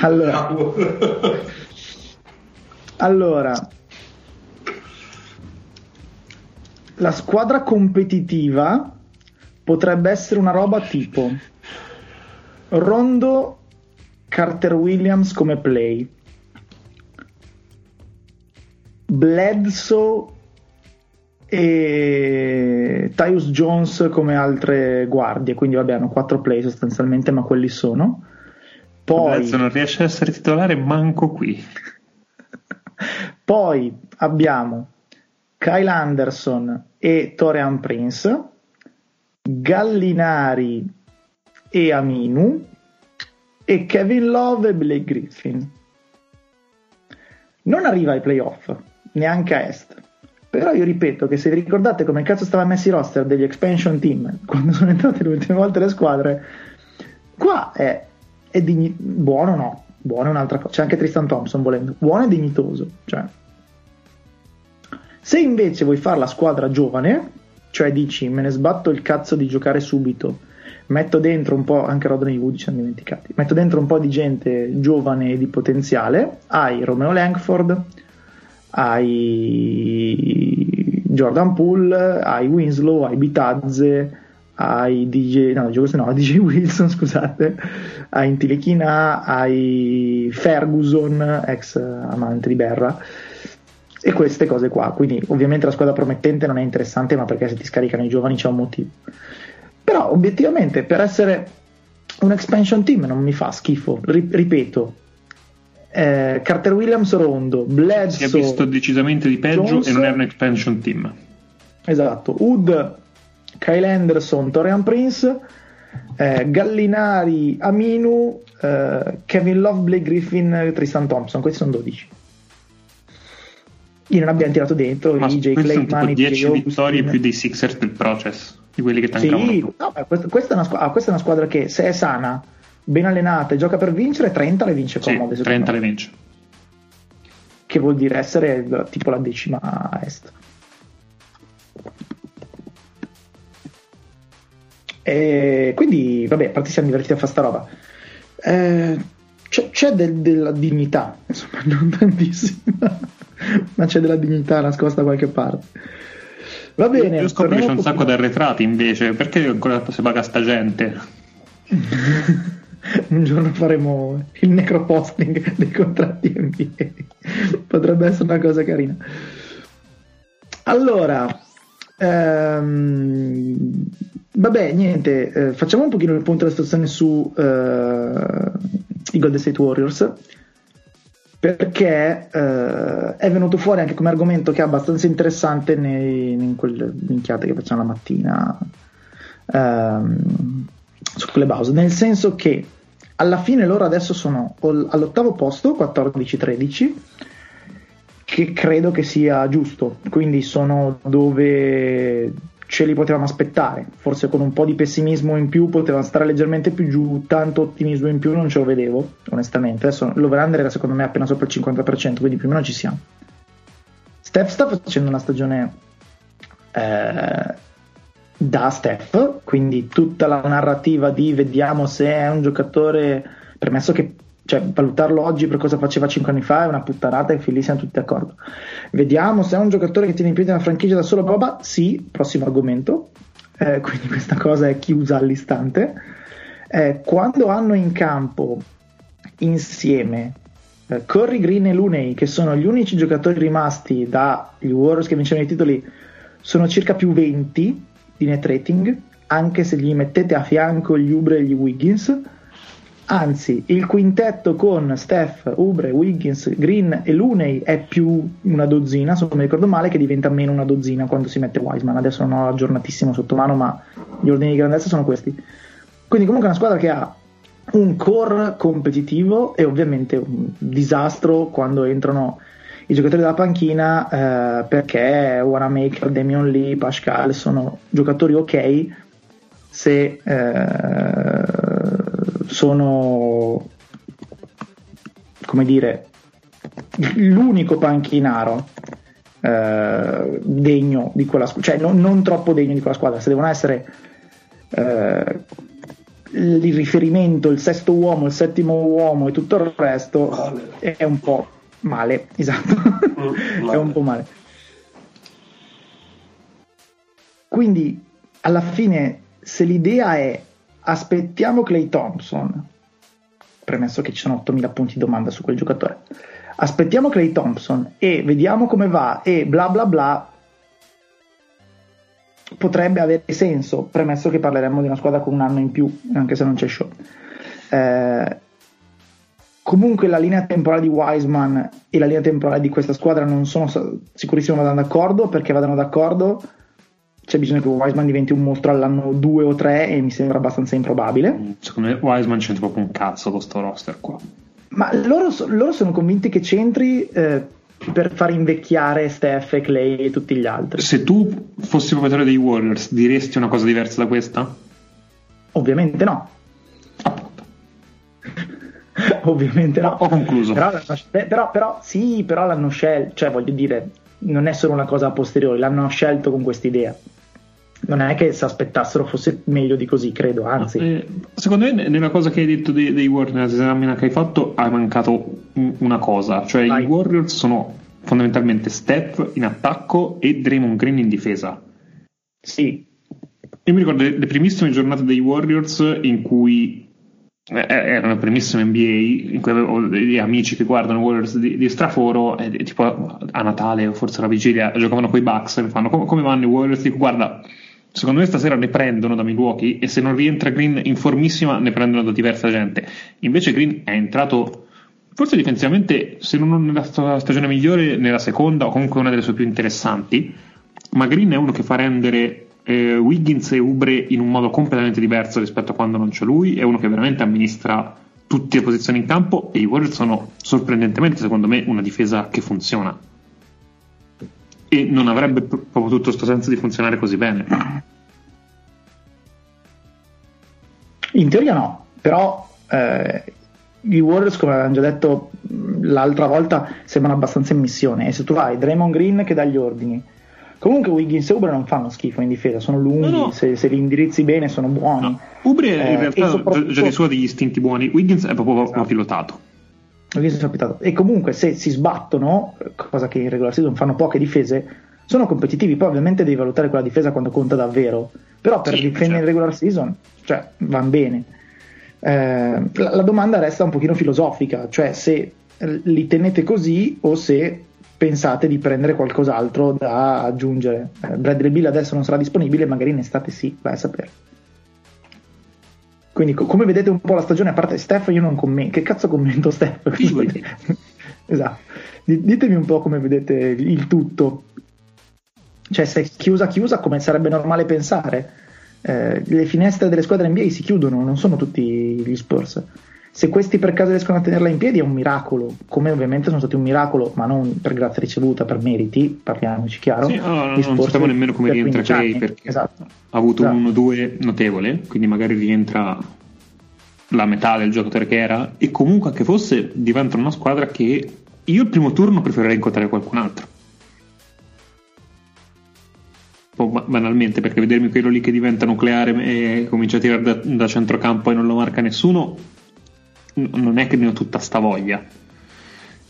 Allora. [LAUGHS] Allora, la squadra competitiva potrebbe essere una roba tipo Rondo, Carter Williams come play, Bledsoe e Tyus Jones come altre guardie, quindi vabbè hanno quattro play sostanzialmente, ma quelli sono. Poi, Bledsoe non riesce a essere titolare manco qui. [LAUGHS] Poi abbiamo Kyle Anderson e Torian Prince, Gallinari e Aminu e Kevin Love e Blake Griffin. Non arriva ai playoff, neanche a est. Però io ripeto che se vi ricordate come cazzo stava messi i roster degli expansion team quando [LAUGHS] sono entrate le ultime volte le squadre, qua è, è digni- buono no, buono è un'altra cosa, c'è anche Tristan Thompson volendo, buono e dignitoso, cioè. Se invece vuoi fare la squadra giovane, cioè dici me ne sbatto il cazzo di giocare subito, metto dentro un po', anche Rodney Wood ci siamo dimenticati, metto dentro un po' di gente giovane e di potenziale, hai Romeo Langford, hai Jordan Poole, hai Winslow, hai Bitazze, hai DJ, no, no, [LAUGHS] DJ Wilson, scusate, hai Intilichina, hai Ferguson, ex amante di Berra e queste cose qua. Quindi, ovviamente, la squadra promettente non è interessante, ma perché se ti scaricano i giovani c'è un motivo. Però, obiettivamente, per essere un expansion team non mi fa schifo. Ri- ripeto, eh, Carter Williams Rondo, Si è Bledsoe, visto decisamente di peggio Jones- e non era un expansion team. esatto, Wood, Kyle Anderson, Torian Prince, eh, Gallinari, Aminu, eh, Kevin Love, Blake Griffin, Tristan Thompson. Questi sono 12. Io non abbiamo tirato dentro Ma i J. questi sono Clayman, tipo i 10 J. Augustin. vittorie più dei Sixers del process, di quelli che tankavano Sì, no, questa, questa è squadra, ah, questa è una squadra che se è sana, ben allenata e gioca per vincere, 30 le vince Sì, comode. secondo 30 me. le vince. Che vuol dire essere tipo la decima est. E quindi, vabbè, a parte siamo divertiti a fare sta roba. Eh, c'è c'è del- della dignità, [LAUGHS] insomma, non tantissima, ma c'è della dignità nascosta da qualche parte. Va bene, Io scopro che c'è un sacco di arretrati invece, perché ancora si paga sta gente? [LAUGHS] [LAUGHS] un giorno faremo il necroposting dei contratti NBA. Potrebbe essere una cosa carina. Allora, ehm, vabbè, niente, eh, facciamo un pochino il punto della situazione su eh, i Golden State Warriors. Perché eh, è venuto fuori anche come argomento che è abbastanza interessante nei- in quelle minchiate che facciamo la mattina ehm, su Clubhouse, nel senso che alla fine loro adesso sono all'ottavo posto, 14-13, che credo che sia giusto, quindi sono dove ce li potevamo aspettare, forse con un po' di pessimismo in più potevano stare leggermente più giù, tanto ottimismo in più non ce lo vedevo, onestamente, adesso l'over-under era secondo me appena sopra il 50%, quindi più o meno ci siamo. Steph sta facendo una stagione eh, da Steph, quindi tutta la narrativa di vediamo se è un giocatore, premesso che cioè, valutarlo oggi per cosa faceva 5 anni fa è una puttanata e fin lì siamo tutti d'accordo. Vediamo se è un giocatore che tiene in piedi una franchigia da solo, bla. sì, prossimo argomento, Eh, quindi questa cosa è chiusa all'istante. Eh, quando hanno in campo insieme eh, Curry, Green e Looney, che sono gli unici giocatori rimasti dagli Warriors che vincevano i titoli, sono circa più 20 di net rating, anche se gli mettete a fianco gli Ubre e gli Wiggins. Anzi, il quintetto con Steph, Ubre, Wiggins, Green e Looney è più una dozzina, se non mi ricordo male, che diventa meno una dozzina quando si mette Wiseman. Adesso non ho aggiornatissimo sotto mano, ma gli ordini di grandezza sono questi. Quindi comunque è una squadra che ha un core competitivo e ovviamente un disastro quando entrano i giocatori della panchina eh, perché Wanamaker, Damian Lee, Pascal sono giocatori ok se eh, sono come dire l'unico panchinaro eh, degno di quella squadra, cioè non, non, troppo degno di quella squadra, se devono essere eh, il riferimento, il sesto uomo, il settimo uomo e tutto il resto male. è un po' male, [LAUGHS] esatto, mm, è un po' male. Quindi alla fine se l'idea è aspettiamo Clay Thompson, premesso che ci sono 8000 punti di domanda su quel giocatore, aspettiamo Clay Thompson e vediamo come va e bla bla bla, potrebbe avere senso, premesso che parleremo di una squadra con un anno in più, anche se non c'è show. Eh, comunque la linea temporale di Wiseman e la linea temporale di questa squadra non sono sicurissimo vadano d'accordo, perché vadano d'accordo c'è bisogno che Wiseman diventi un mostro all'anno 2 o 3 e mi sembra abbastanza improbabile. Mm, secondo me Wiseman c'entra proprio un cazzo con sto roster qua. Ma loro, loro sono convinti che c'entri eh, per far invecchiare Steph e Clay e tutti gli altri. Se tu fossi proprietario dei Warriors, diresti una cosa diversa da questa? Ovviamente no. [LAUGHS] Ovviamente no. Ho concluso. Però, però, però, sì, però l'hanno scelto, cioè voglio dire, non è solo una cosa a posteriori, l'hanno scelto con quest'idea. Non è che se aspettassero fosse meglio di così, credo, anzi. Eh, secondo me, nella cosa che hai detto dei, dei Warriors, nella che hai fatto, hai mancato una cosa, cioè Vai. i Warriors sono fondamentalmente Steph in attacco e Draymond Green in difesa. Sì. Io mi ricordo le, le primissime giornate dei Warriors in cui eh, eh, erano le primissime NBA in cui avevo degli amici che guardano Warriors di, di straforo e tipo a Natale o forse alla vigilia giocavano con i Bucks e mi fanno come, come vanno i Warriors? Dico guarda secondo me stasera ne prendono da Milwaukee e se non rientra Green in formissima ne prendono da diversa gente. Invece Green è entrato forse difensivamente se non nella stagione migliore nella seconda o comunque una delle sue più interessanti ma Green è uno che fa rendere eh, Wiggins e Ubre in un modo completamente diverso rispetto a quando non c'è lui, è uno che veramente amministra tutte le posizioni in campo e i Warriors sono sorprendentemente secondo me una difesa che funziona. E non avrebbe proprio tutto questo senso di funzionare così bene. In teoria no, però eh, i Warriors, come avevamo già detto l'altra volta, sembrano abbastanza in missione. E se tu hai Draymond Green che dà gli ordini, Comunque Wiggins e Ubre non fanno schifo in difesa, sono lunghi, no, no. Se, se, li indirizzi bene sono buoni. No. Ubre eh, in realtà soprattutto... suo ha degli istinti buoni, Wiggins è proprio esatto. pilotato. Wiggins è pilotato. E comunque se si sbattono, cosa che in regular season fanno poche difese, sono competitivi, poi ovviamente devi valutare quella difesa quando conta davvero. Però per sì, difendere certo. in regular season, cioè, van bene. Eh, la, la domanda resta un pochino filosofica, cioè se li tenete così o se pensate di prendere qualcos'altro da aggiungere. Eh, Bradley Bill adesso non sarà disponibile, magari in estate sì, vai a sapere. Quindi, co- come vedete un po' la stagione, a parte Steph, io non commento. Che cazzo commento Steph? [LAUGHS] esatto. D- ditemi un po' come vedete il tutto. Cioè, se è chiusa chiusa, come sarebbe normale pensare. Eh, le finestre delle squadre NBA si chiudono, non sono tutti gli Spurs se questi per caso riescono a tenerla in piedi è un miracolo, come ovviamente sono stati un miracolo, ma non per grazia ricevuta, per meriti, parliamoci chiaro. Sì, no, no, non sappiamo nemmeno come rientra Clay perché esatto. ha avuto esatto. un 1-2 notevole, quindi magari rientra la metà del giocatore che era e comunque anche fosse diventa una squadra che io il primo turno preferirei incontrare qualcun altro. Banalmente perché vedermi quello lì che diventa nucleare e comincia a tirare da, da centrocampo e non lo marca nessuno non è che ne ho tutta sta voglia.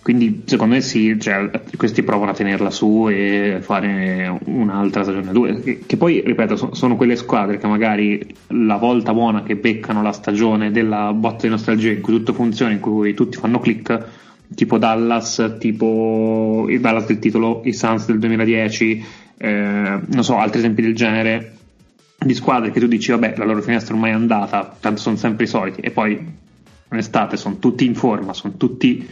quindi secondo me sì, cioè, questi provano a tenerla su e fare un'altra stagione 2. Che, che, poi, ripeto, so, sono quelle squadre che magari la volta buona che beccano la stagione della botta di nostalgia in cui tutto funziona, in cui tutti fanno click, tipo Dallas, tipo il Dallas del titolo, i Suns del 2010, eh, non so, altri esempi del genere di squadre che tu dici vabbè la loro finestra ormai è andata, tanto sono sempre i soliti e poi in sono tutti in forma, sono tutti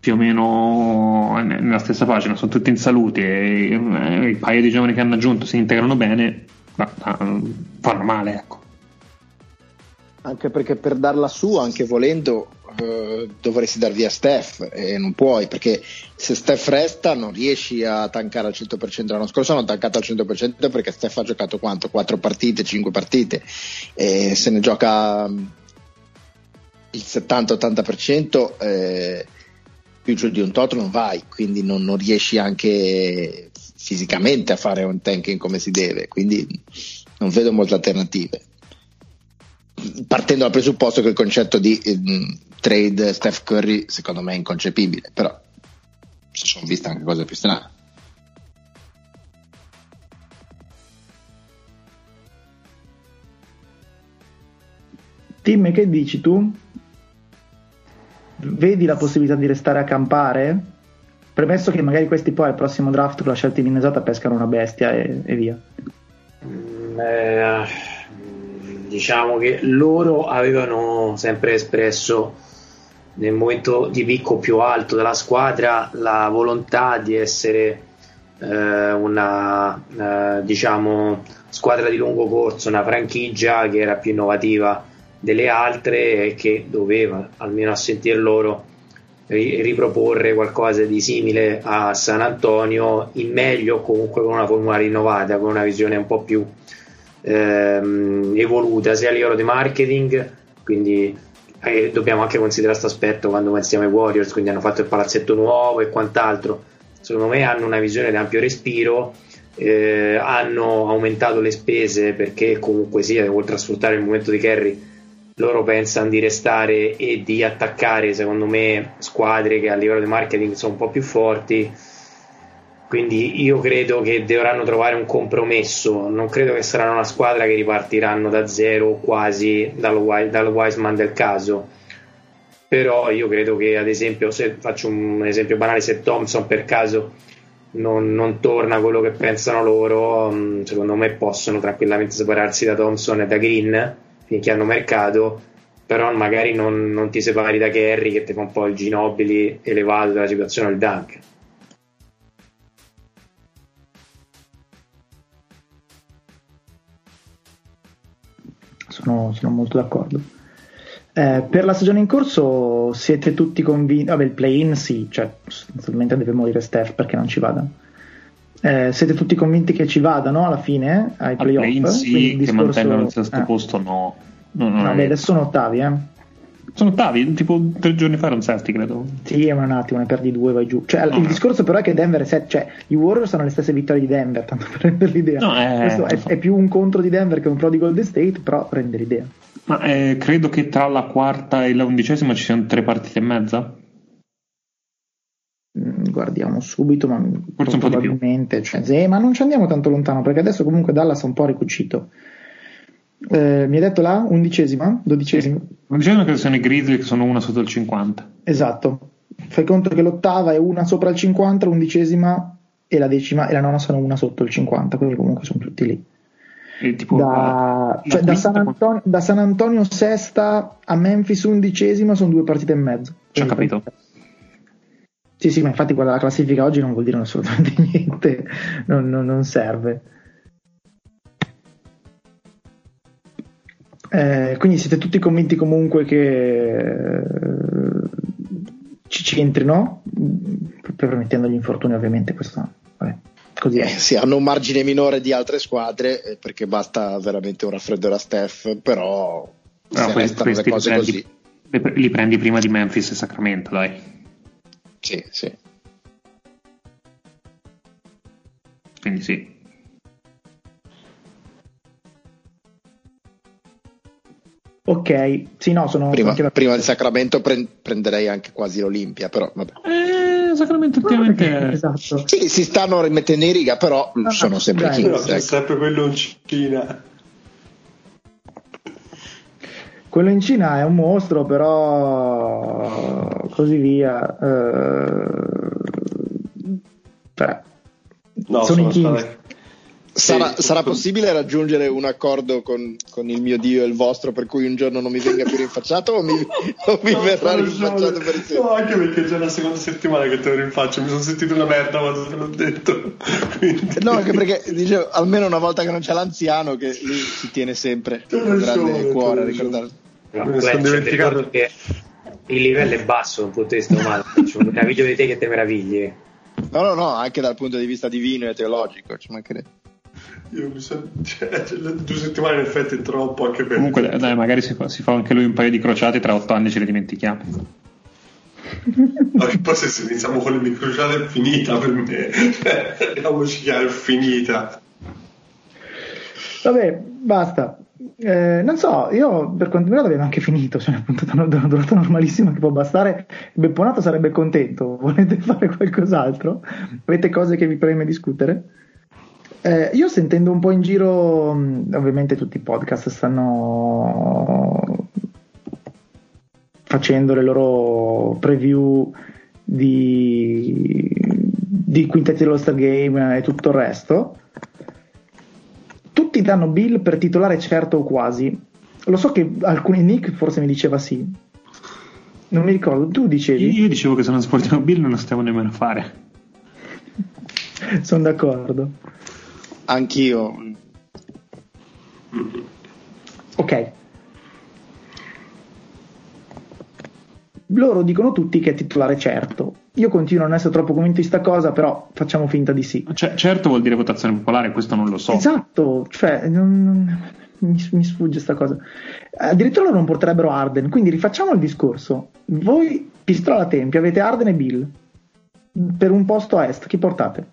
più o meno nella stessa pagina, sono tutti in salute e, e il paio di giovani che hanno aggiunto si integrano bene, ma, ma, fanno male, ecco. Anche perché per darla su, anche volendo, eh, dovresti dar via Steph e non puoi perché se Steph resta non riesci a tankare al 100% l'anno scorso hanno tankato al 100% perché Steph ha giocato quanto? 4 partite, 5 partite e se ne gioca il 70-80% eh, più giù di un tot non vai, quindi non, non, riesci anche fisicamente a fare un tanking come si deve, quindi non vedo molte alternative. Partendo dal presupposto che il concetto di eh, trade Steph Curry secondo me è inconcepibile, però si sono viste anche cose più strane. Tim, che dici tu? Vedi la possibilità di restare a campare? Premesso che magari questi poi al prossimo draft con la scelta di Minnesota pescano una bestia e, e via. Mm, eh, diciamo che loro avevano sempre espresso nel momento di picco più alto della squadra la volontà di essere eh, una eh, diciamo squadra di lungo corso, una franchigia che era più innovativa delle altre che doveva, almeno a sentir loro, riproporre qualcosa di simile a San Antonio, in meglio comunque con una formula rinnovata, con una visione un po' più ehm, evoluta sia a livello di marketing, quindi eh, dobbiamo anche considerare questo aspetto quando pensiamo ai Warriors, quindi hanno fatto il palazzetto nuovo e quant'altro, secondo me hanno una visione di ampio respiro. Eh, hanno aumentato le spese perché comunque sia, oltre a sfruttare il momento di Kerry, loro pensano di restare e di attaccare, secondo me, squadre che a livello di marketing sono un po' più forti. Quindi io credo che dovranno trovare un compromesso. Non credo che saranno una squadra che ripartiranno da zero quasi dal, dal Wiseman del caso. Però io credo che, ad esempio, se faccio un esempio banale, se Thompson per caso non, non torna quello che pensano loro, mm, secondo me possono tranquillamente separarsi da Thompson e da Green finché hanno mercato, però magari non, non ti separi da Kerry che ti fa un po' il ginobili elevato della situazione al Dunk. Sono, sono molto d'accordo. Eh, per la stagione in corso siete tutti convinti? Vabbè, il play-in sì, cioè sostanzialmente deve morire Steph perché non ci vada. Eh, siete tutti convinti che ci vadano alla fine ai playoff? Play sì, che discorso... mantengano il sesto eh. posto no. no, no beh, adesso sono ottavi, eh. Sono ottavi, tipo tre giorni fa erano sesti, credo. Sì, ma un attimo, ne perdi due, vai giù. Cioè, no, il discorso però è che Denver è set, cioè, i Warriors hanno le stesse vittorie di Denver, tanto per rendere l'idea. No, è, è, è, più un contro di Denver che un pro di Golden State, però prende l'idea. Ma eh, credo che tra la quarta e la undicesima ci siano tre partite e mezza. Guardiamo subito, ma Forse probabilmente, cioè, sì, ma non ci andiamo tanto lontano perché adesso comunque Dallas è un po' ricucito. Eh, mi hai detto la undicesima? Dodicesima? Undicesima credo siano i Grizzly che sono una sotto il 50. Esatto. Fai conto che l'ottava è una sopra il 50, l'undicesima e la decima e la nona sono una sotto il 50, quindi comunque sono tutti lì. Da, cioè, da, San Antonio, da, San Antonio, sesta a Memphis undicesima sono due partite e mezzo. Ci ho capito. Sì, sì, ma infatti quella la classifica oggi non vuol dire assolutamente [LAUGHS] niente, non, non, non serve. Eh, quindi siete tutti convinti comunque che eh, ci, ci entrino, permettendo gli infortuni ovviamente, questo, vabbè, così eh, sì, hanno un margine minore di altre squadre eh, perché basta veramente un raffreddore a Steph, però no, se questi, questi le cose li prendi, così... Li prendi prima di Memphis e Sacramento, dai. Sì, sì. Quindi sì. Ok, sì, no, sono Prima, anche prima del Sacramento pre- prenderei anche quasi l'Olimpia, però vabbè. Eh, Sacramento ultimamente... Esatto. Sì, si stanno rimettendo in riga, però Ah, sono sempre dai. Però Kings. c'è ecco. sempre quello in Cina. Quello in Cina è un mostro, però così via. eh, cioè, No, sono i sono Kings. Sarà, Sì, sarà possibile raggiungere un accordo con, con il mio Dio e il vostro per cui un giorno non mi venga più rinfacciato o mi, o mi No, verrà rinfacciato per sempre? No, anche perché è già la seconda settimana che te lo rinfaccio, mi sono sentito una merda quando te l'ho detto. Quindi... No, anche perché dicevo, almeno una volta che non c'è l'anziano che lui si tiene sempre Te con grande giuro, cuore a ricordare. No, ne sono dimenticato. che il livello è basso dal punto di vista umano. C'è un meraviglio di te che te meravigli. No, no, no, anche dal punto di vista divino e teologico, ci mancherebbe. Io mi sono... cioè, cioè, le due settimane in effetti è troppo anche per Comunque, dai, magari si fa, si fa anche lui un paio di crociate, tra otto anni ce le dimentichiamo. Ma che poi se iniziamo con le microciate è finita per me. Cioè, Andiamoci chiaro, è finita. Vabbè, basta. Eh, non so, io per quanto mi riguarda abbiamo anche finito, cioè una puntata una una durata normalissima che può bastare. Bepponato sarebbe contento. Volete fare qualcos'altro? Avete cose che vi preme discutere? Eh, io sentendo un po' in giro, mh, ovviamente tutti i podcast stanno facendo le loro preview di, di quintetti dello Star Game e tutto il resto. Tutti danno Bill per titolare certo o quasi. Lo so che alcuni Nick forse mi diceva sì. Non mi ricordo, tu dicevi? Io dicevo che se non sportiamo Bill non lo stiamo nemmeno a fare. [LAUGHS] Sono d'accordo. Anch'io. Ok. Loro dicono tutti che è titolare certo. Io continuo a non essere troppo convinto di sta cosa, però facciamo finta di sì. Cioè, certo vuol dire votazione popolare, questo non lo so. Esatto, cioè non- non- mi, mi sfugge sta cosa. Addirittura loro non porterebbero Arden, quindi rifacciamo il discorso. Voi, pistola a tempi, avete Arden e Bill. Per un posto a est, chi portate?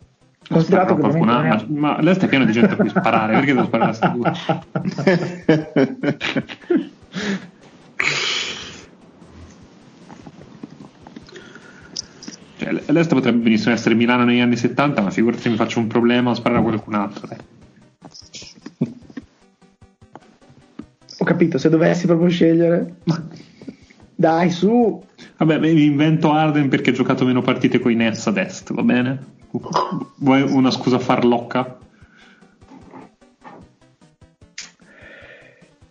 Considerato che Qualcun ha- ma, ma l'est è pieno di gente a cui sparare, perché devo sparare a due? [LAUGHS] Cioè, l'est potrebbe benissimo essere Milano negli anni 70, ma figurati se mi faccio un problema a sparare a qualcun altro. dai. Ho capito, se dovessi proprio scegliere. Dai, su. Vabbè, mi invento Arden perché ho giocato meno partite con i Nets ad est, va bene? Vuoi una scusa farlocca?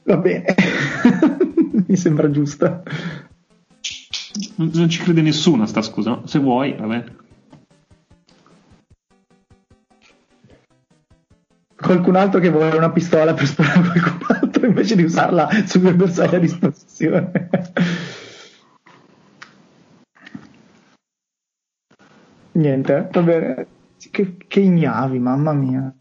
Va bene. [LAUGHS] mi sembra giusta. Non, non ci crede nessuno sta scusa, no? se vuoi, va bene. Qualcun altro che vuole una pistola per sparare a qualcun altro invece di usarla sugli avversari a disposizione. Niente, va bene. Che, che ignavi, mamma mia.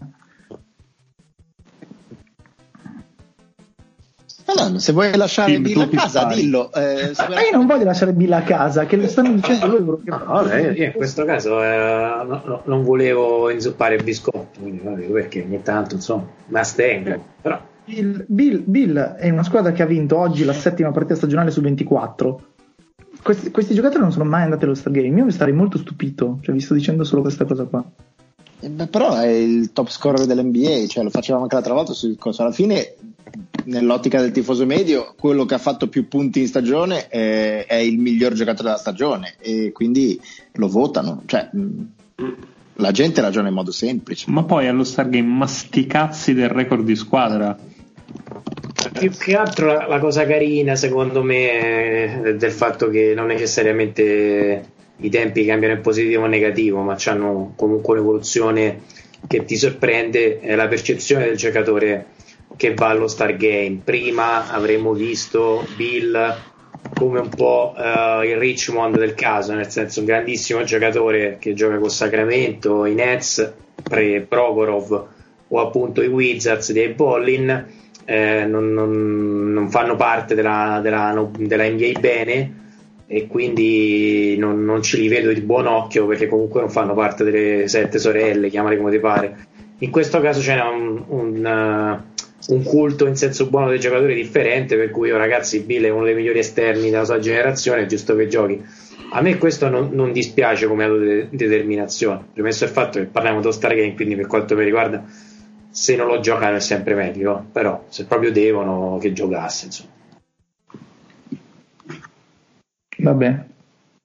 Se vuoi lasciare Sì, Bill a casa, spari. dillo. Eh, [LAUGHS] se Ma io non voglio lasciare Bill a casa, che lo stanno dicendo loro. Che... No, vabbè, io, io in questo caso eh, no- no- non volevo inzuppare il biscotto, quindi vabbè, perché ogni tanto insomma mi astengo. Però Bill, Bill- Bill è una squadra che ha vinto oggi la settima partita stagionale su 24. Questi, questi giocatori non sono mai andati allo Star Game. Io mi starei molto stupito, cioè vi sto dicendo solo questa cosa qua. Eh, beh, però è il top scorer dell'NBA, cioè lo facevamo anche l'altra volta sul corso. Alla fine, nell'ottica del tifoso medio, quello che ha fatto più punti in stagione è, è il miglior giocatore della stagione e quindi lo votano. Cioè, mh, la gente ragiona in modo semplice. Ma poi allo Stargame masticazzi del record di squadra. Più che altro la, la cosa carina secondo me è del fatto che non necessariamente i tempi cambiano in positivo o negativo, ma hanno comunque un'evoluzione che ti sorprende, è la percezione del giocatore che va allo Star Game. Prima avremmo visto Bill come un po' eh, il Richmond del caso, nel senso un grandissimo giocatore che gioca con Sacramento, i Nets, pre Provorov o appunto i Wizards dei Bollin eh, non, non- non fanno parte della, della, della NBA bene e quindi non, non ce li vedo di buon occhio perché comunque non fanno parte delle sette sorelle, chiamale come ti pare. In questo caso c'è un, un, eh, un culto in senso buono dei giocatori differente, per cui io ragazzi Bill è uno dei migliori esterni della sua generazione, è giusto che giochi. A me questo non, non dispiace come autodeterminazione, premesso il fatto che parliamo di Star Game, quindi per quanto mi riguarda, se non lo giocano è sempre meglio, però se proprio devono che giocasse, insomma. Va bene,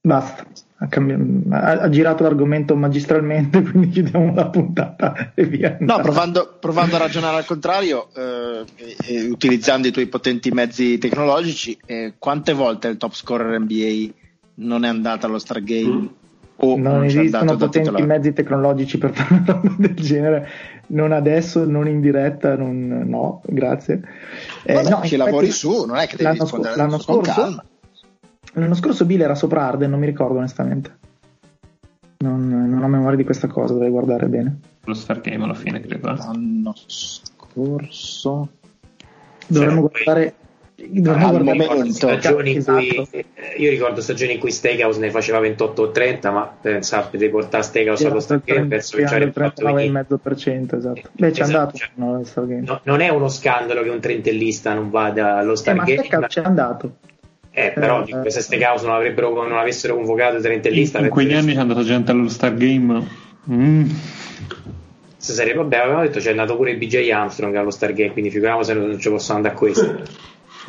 basta. Ha, cambi- ha, ha, girato l'argomento magistralmente, [LAUGHS] quindi chiudiamo la puntata e via. No, provando, provando a ragionare al contrario, eh, e, utilizzando i tuoi potenti mezzi tecnologici, eh, quante volte il top scorer NBA non è andato allo Stargame? Mm. O non, non esistono potenti mezzi tecnologici per fare una roba del genere, non adesso, non in diretta, non, no, grazie. Eh, Vabbè, no, ci lavori su, non è che devi l'anno, rispondere l'anno scorso, L'anno scorso Bill era sopra Arden, non mi ricordo onestamente. Non, non ho memoria di questa cosa, dovrei guardare bene. Lo Star Game alla fine, credo. L'anno scorso. Dovremmo guardare. Al guardare stagioni in cui, esatto. Eh, io ricordo stagioni in cui Steakhouse ne faceva 28 o 30, ma pensate di portare Steakhouse allo Star Game penso che c'era il 39,5% esatto. Beh, c'è esatto, andato cioè, no, no, non è uno scandalo che un trentellista non vada allo Star eh, Game. Ma c'è andato. Eh, però eh, se cause non, non avessero convocato trentellista in, in quegli anni c'è andata gente allo Star Game mm. se sarebbe, vabbè avevamo detto c'è andato pure BJ Armstrong allo Star Game quindi figuriamo se non ci possono andare a questo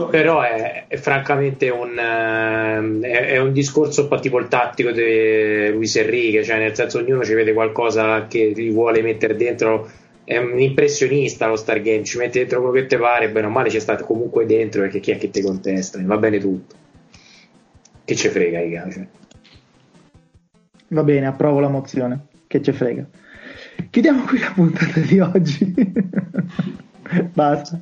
[LAUGHS] però è, è francamente un, uh, è, è, un discorso un po' tipo il tattico di Luis Enrique cioè nel senso ognuno ci vede qualcosa che gli vuole mettere dentro è un impressionista lo Stargame, ci mette dentro quello che ti pare, bene o male c'è stato comunque dentro perché chi è che ti contesta, va bene tutto. Che ce frega, raga. Cioè. Va bene, approvo la mozione. Che ce frega. Chiudiamo qui la puntata di oggi. [LAUGHS] Basta.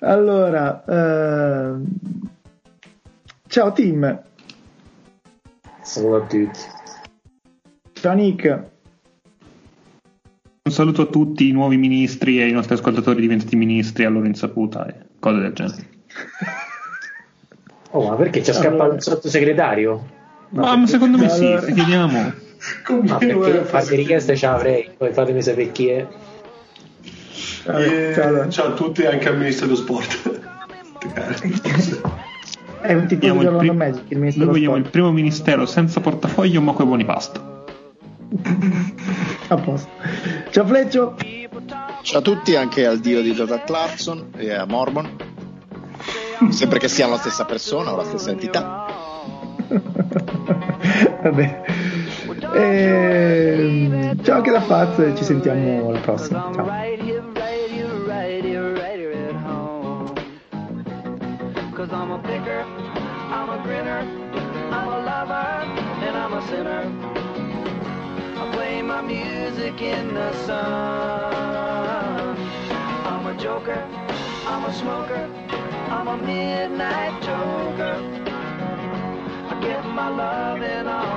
Allora, uh... ciao team. Ciao a tutti. Ciao Nick. Un saluto a tutti i nuovi ministri e ai nostri ascoltatori diventati ministri a loro insaputa e cose del genere. [LAUGHS] Oh, ma perché c'è scappato allora... il sottosegretario? No, ma, ma secondo me sì, allora... chiediamo. [LAUGHS] Ma perché fate richieste ce l'avrei, poi fatemi sapere chi è. Eh, ciao, ciao, a tutti, anche al ministro dello sport. [LAUGHS] è un tipo di prim- Magic, il Noi vogliamo il primo ministero senza portafoglio ma con i buoni pasta. a posto. Ciao Fleccio. Ciao a tutti, anche al dio di Jordan Clarkson e a Mormon. Sempre che siano la stessa persona o la stessa entità. [LAUGHS] Vabbè. E... Ciao anche la Faz e ci sentiamo alla prossima. Ciao. I'm a picker, I'm a grinner, I'm a lover, and I'm a sinner. I play my music in the sun. I'm a joker, I'm a smoker, I'm a midnight joker. I get my loving on.